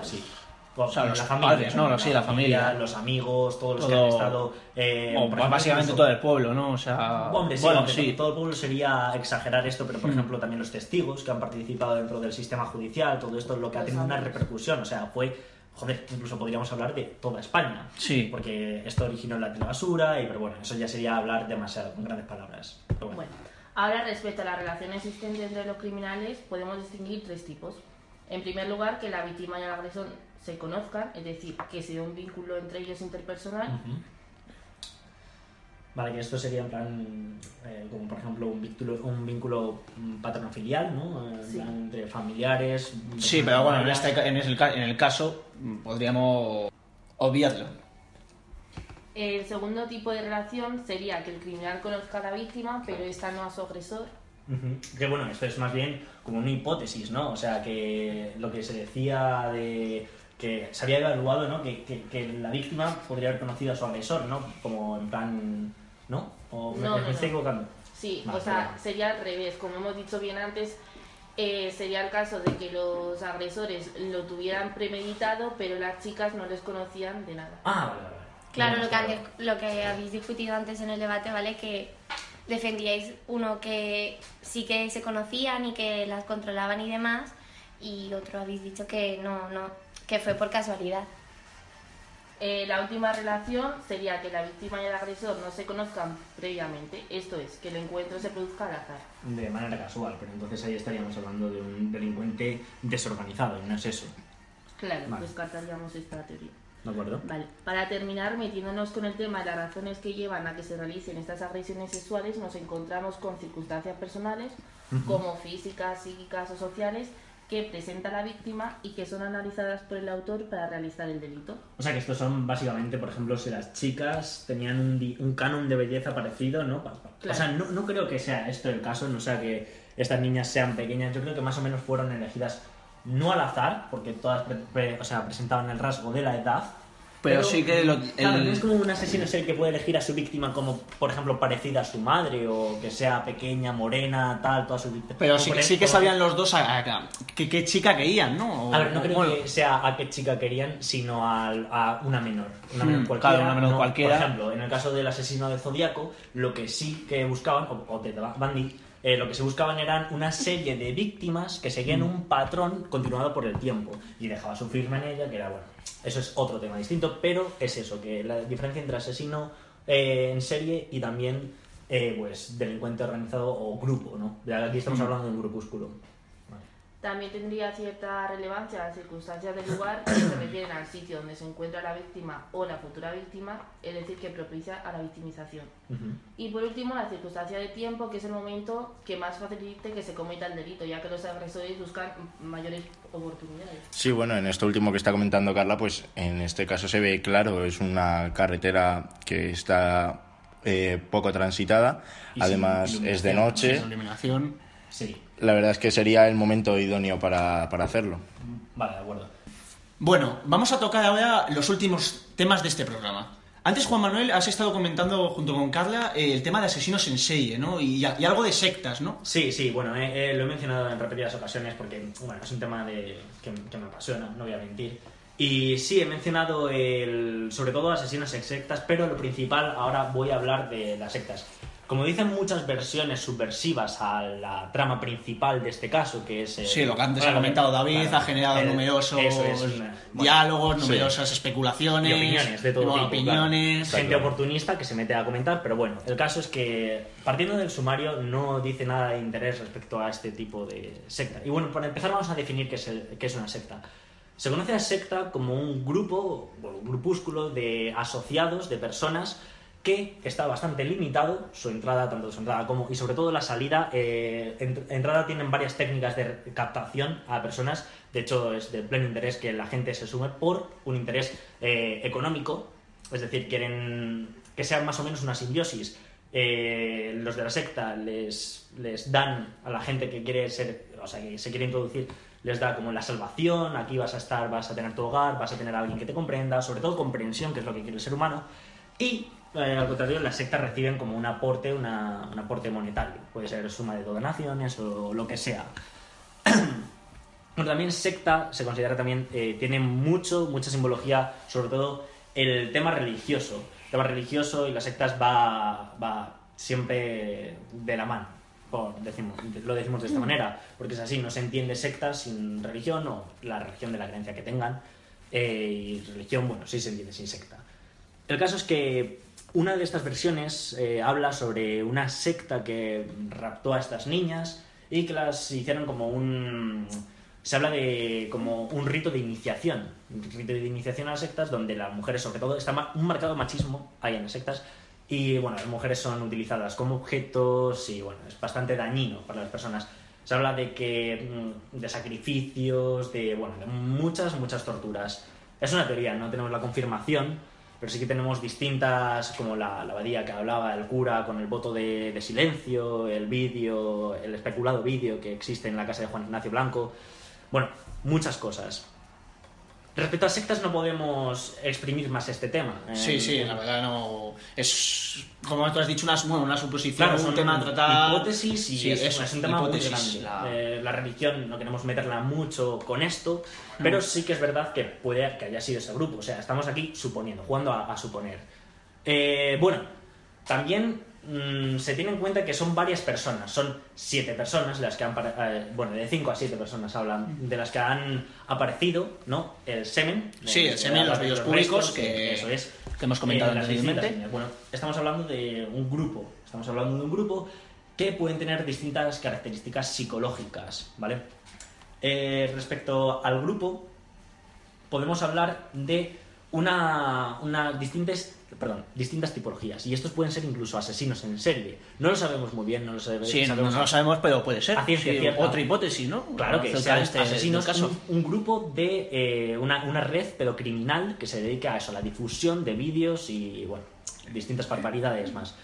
O sea, los la familia, padres, ¿no? Sí, la familia. los amigos, todos los que han estado. eh, O, ejemplo, básicamente incluso- todo el pueblo, ¿no? O sea, Hombre, sí, bueno, sí. todo el pueblo sería exagerar esto, pero por Mm. ejemplo también los testigos que han participado dentro del sistema judicial, todo esto es lo que ha tenido una repercusión, o sea, fue, joder, incluso podríamos hablar de toda España. Sí. Porque esto originó la telebasura, y pero bueno, eso ya sería hablar demasiado, con grandes palabras. Pero bueno. Bueno, ahora respecto a la relación existente entre los criminales, podemos distinguir tres tipos. En primer lugar, que la víctima y el agresor se conozcan, es decir, que se dé un vínculo entre ellos interpersonal. Vale, que esto sería en plan, eh, como por ejemplo un vínculo, un vínculo mm, paterno-filial, ¿no? En Sí. plan, entre familiares. Sí, pero bueno, en, este, ca- en, el, en el caso mm, podríamos obviarlo. El segundo tipo de relación sería que el criminal conozca a la víctima, pero esta no a su agresor. Que bueno, esto es más bien como una hipótesis, ¿no? O sea, que lo que se decía de que se había evaluado, ¿no? Que, que- que la víctima podría haber conocido a su agresor, ¿no? Como en plan, ¿no? O me, No, me no, estoy no. equivocando. Sí, Vale, o sea, sería al revés. Como hemos dicho bien antes, eh, sería el caso de que los agresores lo tuvieran premeditado, pero las chicas no les conocían de nada. Ah, vale, vale. Claro, lo que, lo que habéis discutido antes en el debate, ¿vale? Que defendíais uno que sí que se conocían y que las controlaban y demás, y otro habéis dicho que no, no, que fue por casualidad. Eh, la última relación sería que la víctima y el agresor no se conozcan previamente, esto es, que el encuentro se produzca al azar. de manera casual, pero entonces ahí estaríamos hablando de un delincuente desorganizado, y no es eso. Claro, Vale. descartaríamos esta teoría. ¿De acuerdo? Vale, para terminar, metiéndonos con el tema de las razones que llevan a que se realicen estas agresiones sexuales, nos encontramos con circunstancias personales, como físicas, psíquicas o sociales, que presenta la víctima y que son analizadas por el autor para realizar el delito. O sea que estos son básicamente, por ejemplo, si las chicas tenían un, un canon de belleza parecido, ¿no? Claro. O sea, no, no creo que sea esto el caso, no sea que estas niñas sean pequeñas, yo creo que más o menos fueron elegidas no al azar, porque todas pre- pre- o sea, presentaban el rasgo de la edad. Pero sí que lo- claro, el- no es como un asesino serial que puede elegir a su víctima como, por ejemplo, parecida a su madre, o que sea pequeña, morena, tal, toda su víctima. Pero sí, sí que sabían los dos a, a- qué, qué chica querían, ¿no? O- a ver, no creo bueno, que sea a qué chica querían, sino al- a, una menor. Una Hmm, menor cualquiera. claro, una menor no- cualquiera. Por ejemplo, en el caso del asesino del Zodíaco, lo que sí que buscaban, o, o de Bundy, eh, lo que se buscaban eran una serie de víctimas que seguían un patrón continuado por el tiempo y dejaba su firma en ella, que era bueno. Eso es otro tema distinto, pero es eso, que la diferencia entre asesino eh, en serie y también eh, pues delincuente organizado o grupo, ¿no? Aquí estamos hablando de un grupúsculo. También tendría cierta relevancia las circunstancias del lugar que se refieren al sitio donde se encuentra la víctima o la futura víctima, es decir, que propicia a la victimización. Y por último, la circunstancia de tiempo, que es el momento que más facilite que se cometa el delito, ya que los agresores buscan mayores oportunidades. Sí, bueno, en esto último que está comentando Carla, pues en este caso se ve claro, es una carretera que está eh, poco transitada, y además es de noche, sin iluminación. Sí, la verdad es que sería el momento idóneo para, para hacerlo. vale, de acuerdo. Bueno, vamos a tocar ahora los últimos temas de este programa. Antes, Juan Manuel, has estado comentando junto con Carla eh, el tema de asesinos en serie, ¿no? Y, y algo de sectas, ¿no? Sí, sí, bueno, eh, eh, lo he mencionado en repetidas ocasiones porque, bueno, es un tema de, que, que me apasiona, no voy a mentir. Y sí, he mencionado el, sobre todo asesinos en sectas, pero lo principal, ahora voy a hablar de las sectas. Como dicen muchas versiones subversivas a la trama principal de este caso, que es... el- Sí, lo que antes bueno, ha comentado David, claro, ha generado el- numerosos eso es, una- bueno, diálogos, sí. numerosas especulaciones, y opiniones de todo tipo. claro. opiniones. Gente claro. oportunista que se mete a comentar, pero bueno, el caso es que partiendo del sumario no dice nada de interés respecto a este tipo de secta. Y bueno, para empezar vamos a definir qué es, el- qué es una secta. Se conoce a secta como un grupo, o un grupúsculo de asociados, de personas que está bastante limitado, su entrada, tanto su entrada como, y sobre todo la salida. eh, en- entrada tienen varias técnicas de captación a personas, de hecho es de pleno interés que la gente se sume por un interés eh, económico, es decir, quieren que sea más o menos una simbiosis. Eh, los de la secta les, les dan a la gente que quiere ser o sea, que se quiere introducir, les da como la salvación, aquí vas a estar, vas a tener tu hogar, vas a tener a alguien que te comprenda, sobre todo comprensión, que es lo que quiere el ser humano, y eh, al contrario, las sectas reciben como un aporte, una, un aporte monetario, puede ser suma de donaciones o lo que sea. Bueno, también secta se considera también, eh, tiene mucho, mucha simbología, sobre todo el tema religioso. El tema religioso y las sectas va, va siempre de la mano, por, decimos, lo decimos de esta manera, porque es así, no se entiende secta sin religión o la religión de la creencia que tengan, eh, y religión, bueno, sí se entiende sin secta. El caso es que una de estas versiones eh, habla sobre una secta que raptó a estas niñas y que las hicieron como un se habla de como un rito de iniciación, un rito de iniciación a las sectas donde las mujeres, sobre todo, está un marcado machismo hay en las sectas y bueno, las mujeres son utilizadas como objetos y bueno, es bastante dañino para las personas. Se habla de que mm, de sacrificios, de bueno, de muchas muchas torturas. Es una teoría, no tenemos la confirmación, pero sí que tenemos distintas, como la, la abadía que hablaba, el cura con el voto de, de silencio, el vídeo, el especulado vídeo que existe en la casa de Juan Ignacio Blanco. Bueno, muchas cosas. Respecto a sectas no podemos exprimir más este tema. Sí, Eh, sí, la verdad no. Es, como tú has dicho, una, bueno, una suposición, Claro, un tema a tratar. hipótesis y Sí, es, eso, es un tema muy grande. la- Eh, la religión no queremos meterla mucho con esto, pero sí que es verdad que puede que haya sido ese grupo. O sea, estamos aquí suponiendo, jugando a, a suponer. Eh, bueno, también mm, se tiene en cuenta que son varias personas, son siete personas las que han, eh, bueno, de cinco a siete personas hablan, de las que han aparecido, ¿no? El semen. Sí, el eh, semen, los restos, públicos, que- eso es. que hemos comentado Eh, las distintas anteriormente. Bueno, estamos hablando de un grupo, estamos hablando de un grupo que pueden tener distintas características psicológicas, ¿vale? Eh, respecto al grupo, podemos hablar de una, una distintas, perdón, distintas tipologías. Y estos pueden ser incluso asesinos en serie. No lo sabemos muy bien, no lo sabe- Sí, sabemos. no lo sabemos, pero puede ser. Sí. Otra hipótesis, ¿no? Claro que sean este asesinos, caso. Un, un grupo de eh, una, una red pedocriminal que se dedica a eso, a la difusión de vídeos y bueno, distintas barbaridades más.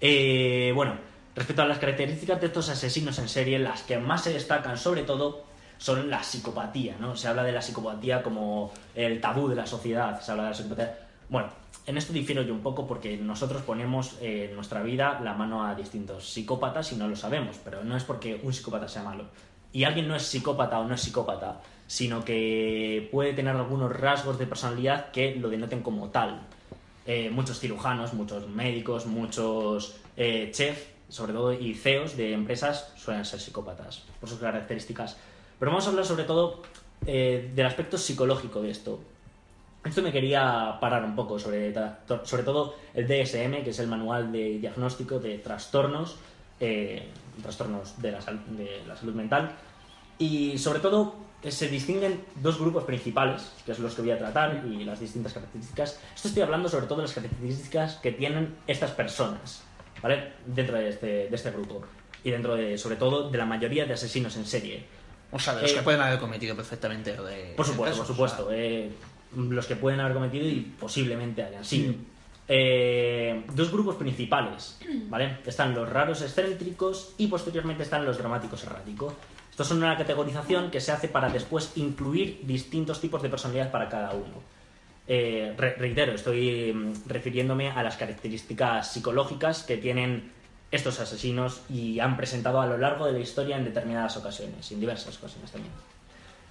Eh, bueno, respecto a las características de estos asesinos en serie, las que más se destacan sobre todo son la psicopatía, ¿no? Se habla de la psicopatía como el tabú de la sociedad, se habla de la psicopatía. Bueno, en esto difiero yo un poco porque nosotros ponemos eh, en nuestra vida la mano a distintos psicópatas y no lo sabemos, pero no es porque un psicópata sea malo. Y alguien no es psicópata o no es psicópata, sino que puede tener algunos rasgos de personalidad que lo denoten como tal. Eh, muchos cirujanos, muchos médicos, muchos eh, chefs, sobre todo, y CEOs de empresas suelen ser psicópatas por sus características. Pero vamos a hablar sobre todo del aspecto psicológico de esto. Esto me quería parar un poco sobre, sobre todo el DSM, que es el manual de diagnóstico de trastornos, eh, trastornos de la, de la salud mental. Y sobre todo se distinguen dos grupos principales, que es los que voy a tratar, y las distintas características. Esto estoy hablando sobre todo de las características que tienen estas personas, ¿vale? Dentro de este, de este grupo. Y dentro de, sobre todo, de la mayoría de asesinos en serie. O sea, de los Eh, que pueden haber cometido perfectamente lo de. Por supuesto, por o sea, supuesto. eh, los que pueden haber cometido y posiblemente hayan sido. Eh, dos grupos principales, ¿vale? Están los raros excéntricos y posteriormente están los dramáticos erráticos. Estos son una categorización que se hace para después incluir distintos tipos de personalidad para cada uno. Eh, re- reitero, estoy mm, refiriéndome a las características psicológicas que tienen estos asesinos y han presentado a lo largo de la historia en determinadas ocasiones, en diversas ocasiones también.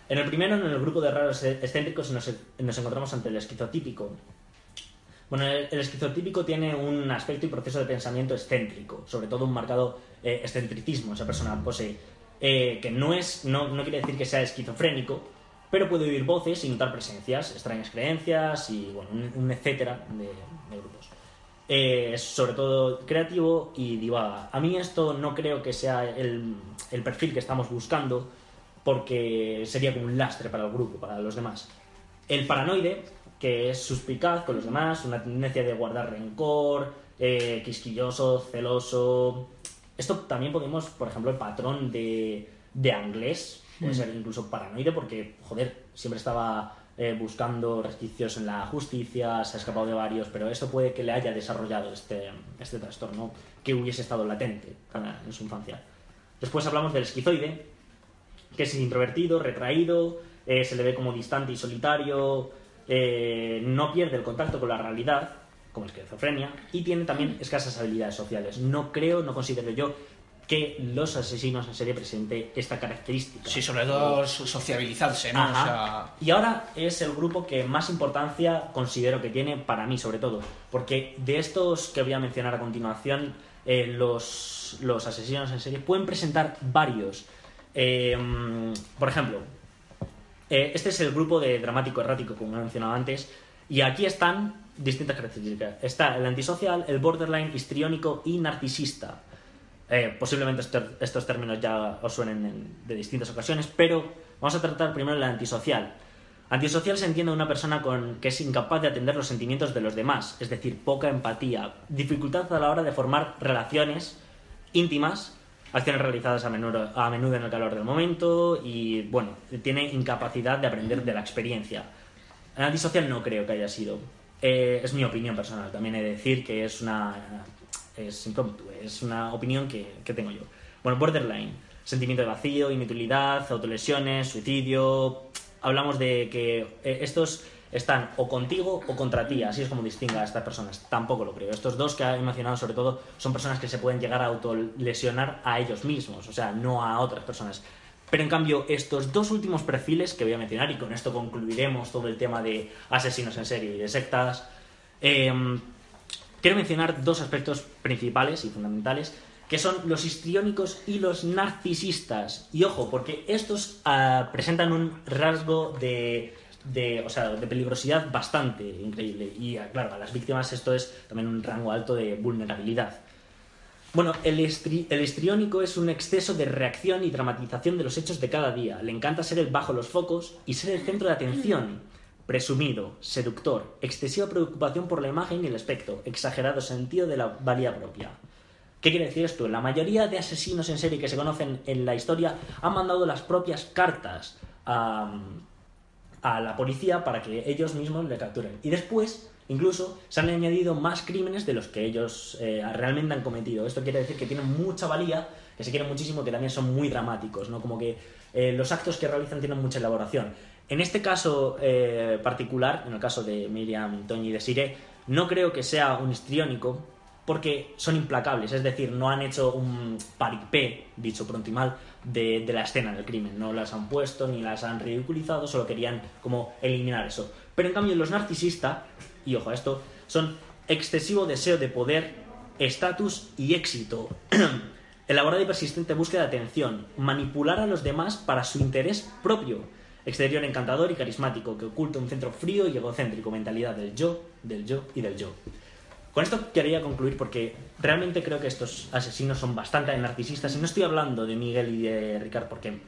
En el primero, en el grupo de raros e- excéntricos, nos, nos encontramos ante el esquizotípico. Bueno, el, el esquizotípico tiene un aspecto y proceso de pensamiento excéntrico, sobre todo un marcado eh, excentricismo, esa persona posee, eh, que no, es, no, no quiere decir que sea esquizofrénico, pero puede oír voces y notar presencias, extrañas creencias y bueno, un, un etcétera de, de grupos. Eh, es sobre todo creativo y divaga. A mí esto no creo que sea el, el perfil que estamos buscando, porque sería como un lastre para el grupo, para los demás. El paranoide, que es suspicaz con los demás, una tendencia de guardar rencor, eh, quisquilloso, celoso. Esto también podemos, por ejemplo, el patrón de, de Anglés, puede ser incluso paranoide, porque, joder, siempre estaba eh, buscando resquicios en la justicia, se ha escapado de varios, pero esto puede que le haya desarrollado este, este trastorno que hubiese estado latente en su infancia. Después hablamos del esquizoide, que es introvertido, retraído, eh, se le ve como distante y solitario, eh, no pierde el contacto con la realidad, como esquizofrenia, y tiene también escasas habilidades sociales. No creo, no considero yo que los asesinos en serie presente esta característica. Sí, sobre todo so- sociabilizarse, ¿no? O Ajá. sea, Y ahora es el grupo que más importancia considero que tiene para mí, sobre todo. Porque de estos que voy a mencionar a continuación, eh, los, los asesinos en serie pueden presentar varios. Eh, mm, por ejemplo, eh, este es el grupo de dramático errático, como he mencionado antes. Y aquí están distintas características. Está el antisocial, el borderline, histriónico y narcisista. Eh, posiblemente estos, términos ya os suenen en- de distintas ocasiones, pero vamos a tratar primero el antisocial. Antisocial se entiende una persona con, que es incapaz de atender los sentimientos de los demás, es decir, poca empatía, dificultad a la hora de formar relaciones íntimas, acciones realizadas a menudo, a menudo en el calor del momento y, bueno, tiene incapacidad de aprender de la experiencia. El antisocial no creo que haya sido. Eh, es mi opinión personal. También he de decir que es una. Es impromptu, es una opinión que, que tengo yo. Bueno, borderline. Sentimiento de vacío, inutilidad, autolesiones, suicidio. Hablamos de que eh, estos están o contigo o contra ti. Así es como distingue a estas personas. Tampoco lo creo. Estos dos que he mencionado, sobre todo, son personas que se pueden llegar a autolesionar a ellos mismos, o sea, no a otras personas. Pero en cambio, estos dos últimos perfiles que voy a mencionar, y con esto concluiremos todo el tema de asesinos en serie y de sectas, eh, quiero mencionar dos aspectos principales y fundamentales, que son los histriónicos y los narcisistas. Y ojo, porque estos ah, presentan un rasgo de, de, o sea, de peligrosidad bastante increíble. Y ah, claro, a las víctimas esto es también un rango alto de vulnerabilidad. Bueno, el, estri- el histriónico es un exceso de reacción y dramatización de los hechos de cada día. Le encanta ser el bajo los focos y ser el centro de atención. Presumido, seductor, excesiva preocupación por la imagen y el aspecto, exagerado sentido de la valía propia. ¿Qué quiere decir esto? La mayoría de asesinos en serie que se conocen en la historia han mandado las propias cartas a, a la policía para que ellos mismos le capturen. Y después, incluso, se han añadido más crímenes de los que ellos eh, realmente han cometido. Esto quiere decir que tienen mucha valía, que se quieren muchísimo, que también son muy dramáticos, ¿no? Como que eh, los actos que realizan tienen mucha elaboración. En este caso eh, particular, en el caso de Miriam, Toñi y Desiree, no creo que sea un histriónico, porque son implacables, es decir, no han hecho un paripé, dicho pronto y mal, de, la escena del crimen, no las han puesto ni las han ridiculizado, solo querían como eliminar eso. Pero en cambio los narcisistas, y ojo a esto, son excesivo deseo de poder, estatus y éxito. Elaborada y persistente búsqueda de atención, manipular a los demás para su interés propio. Exterior encantador y carismático, que oculta un centro frío y egocéntrico, mentalidad del yo, del yo y del yo. Con esto quería concluir porque realmente creo que estos asesinos son bastante narcisistas y no estoy hablando de Miguel y de Ricard porque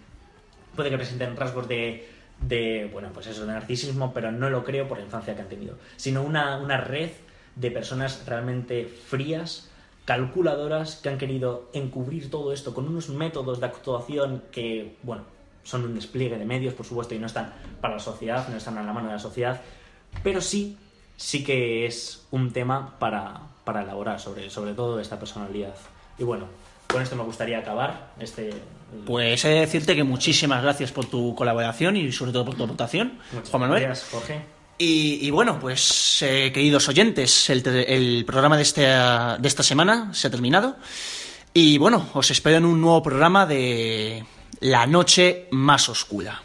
puede que presenten rasgos de, de bueno, pues eso, de narcisismo, pero no lo creo por la infancia que han tenido, sino una, una red de personas realmente frías, calculadoras, que han querido encubrir todo esto con unos métodos de actuación que, bueno, son un despliegue de medios, por supuesto, y no están para la sociedad, no están a la mano de la sociedad, pero sí sí que es un tema para, para elaborar sobre, sobre todo esta personalidad. Y bueno, con esto me gustaría acabar este... Pues he de decirte que muchísimas gracias por tu colaboración y sobre todo por tu aportación, Muchas Juan Manuel. gracias, Jorge. Y, y bueno, pues eh, queridos oyentes, el, el programa de, este, de esta semana se ha terminado. Y bueno, os espero en un nuevo programa de La Noche Más Oscura.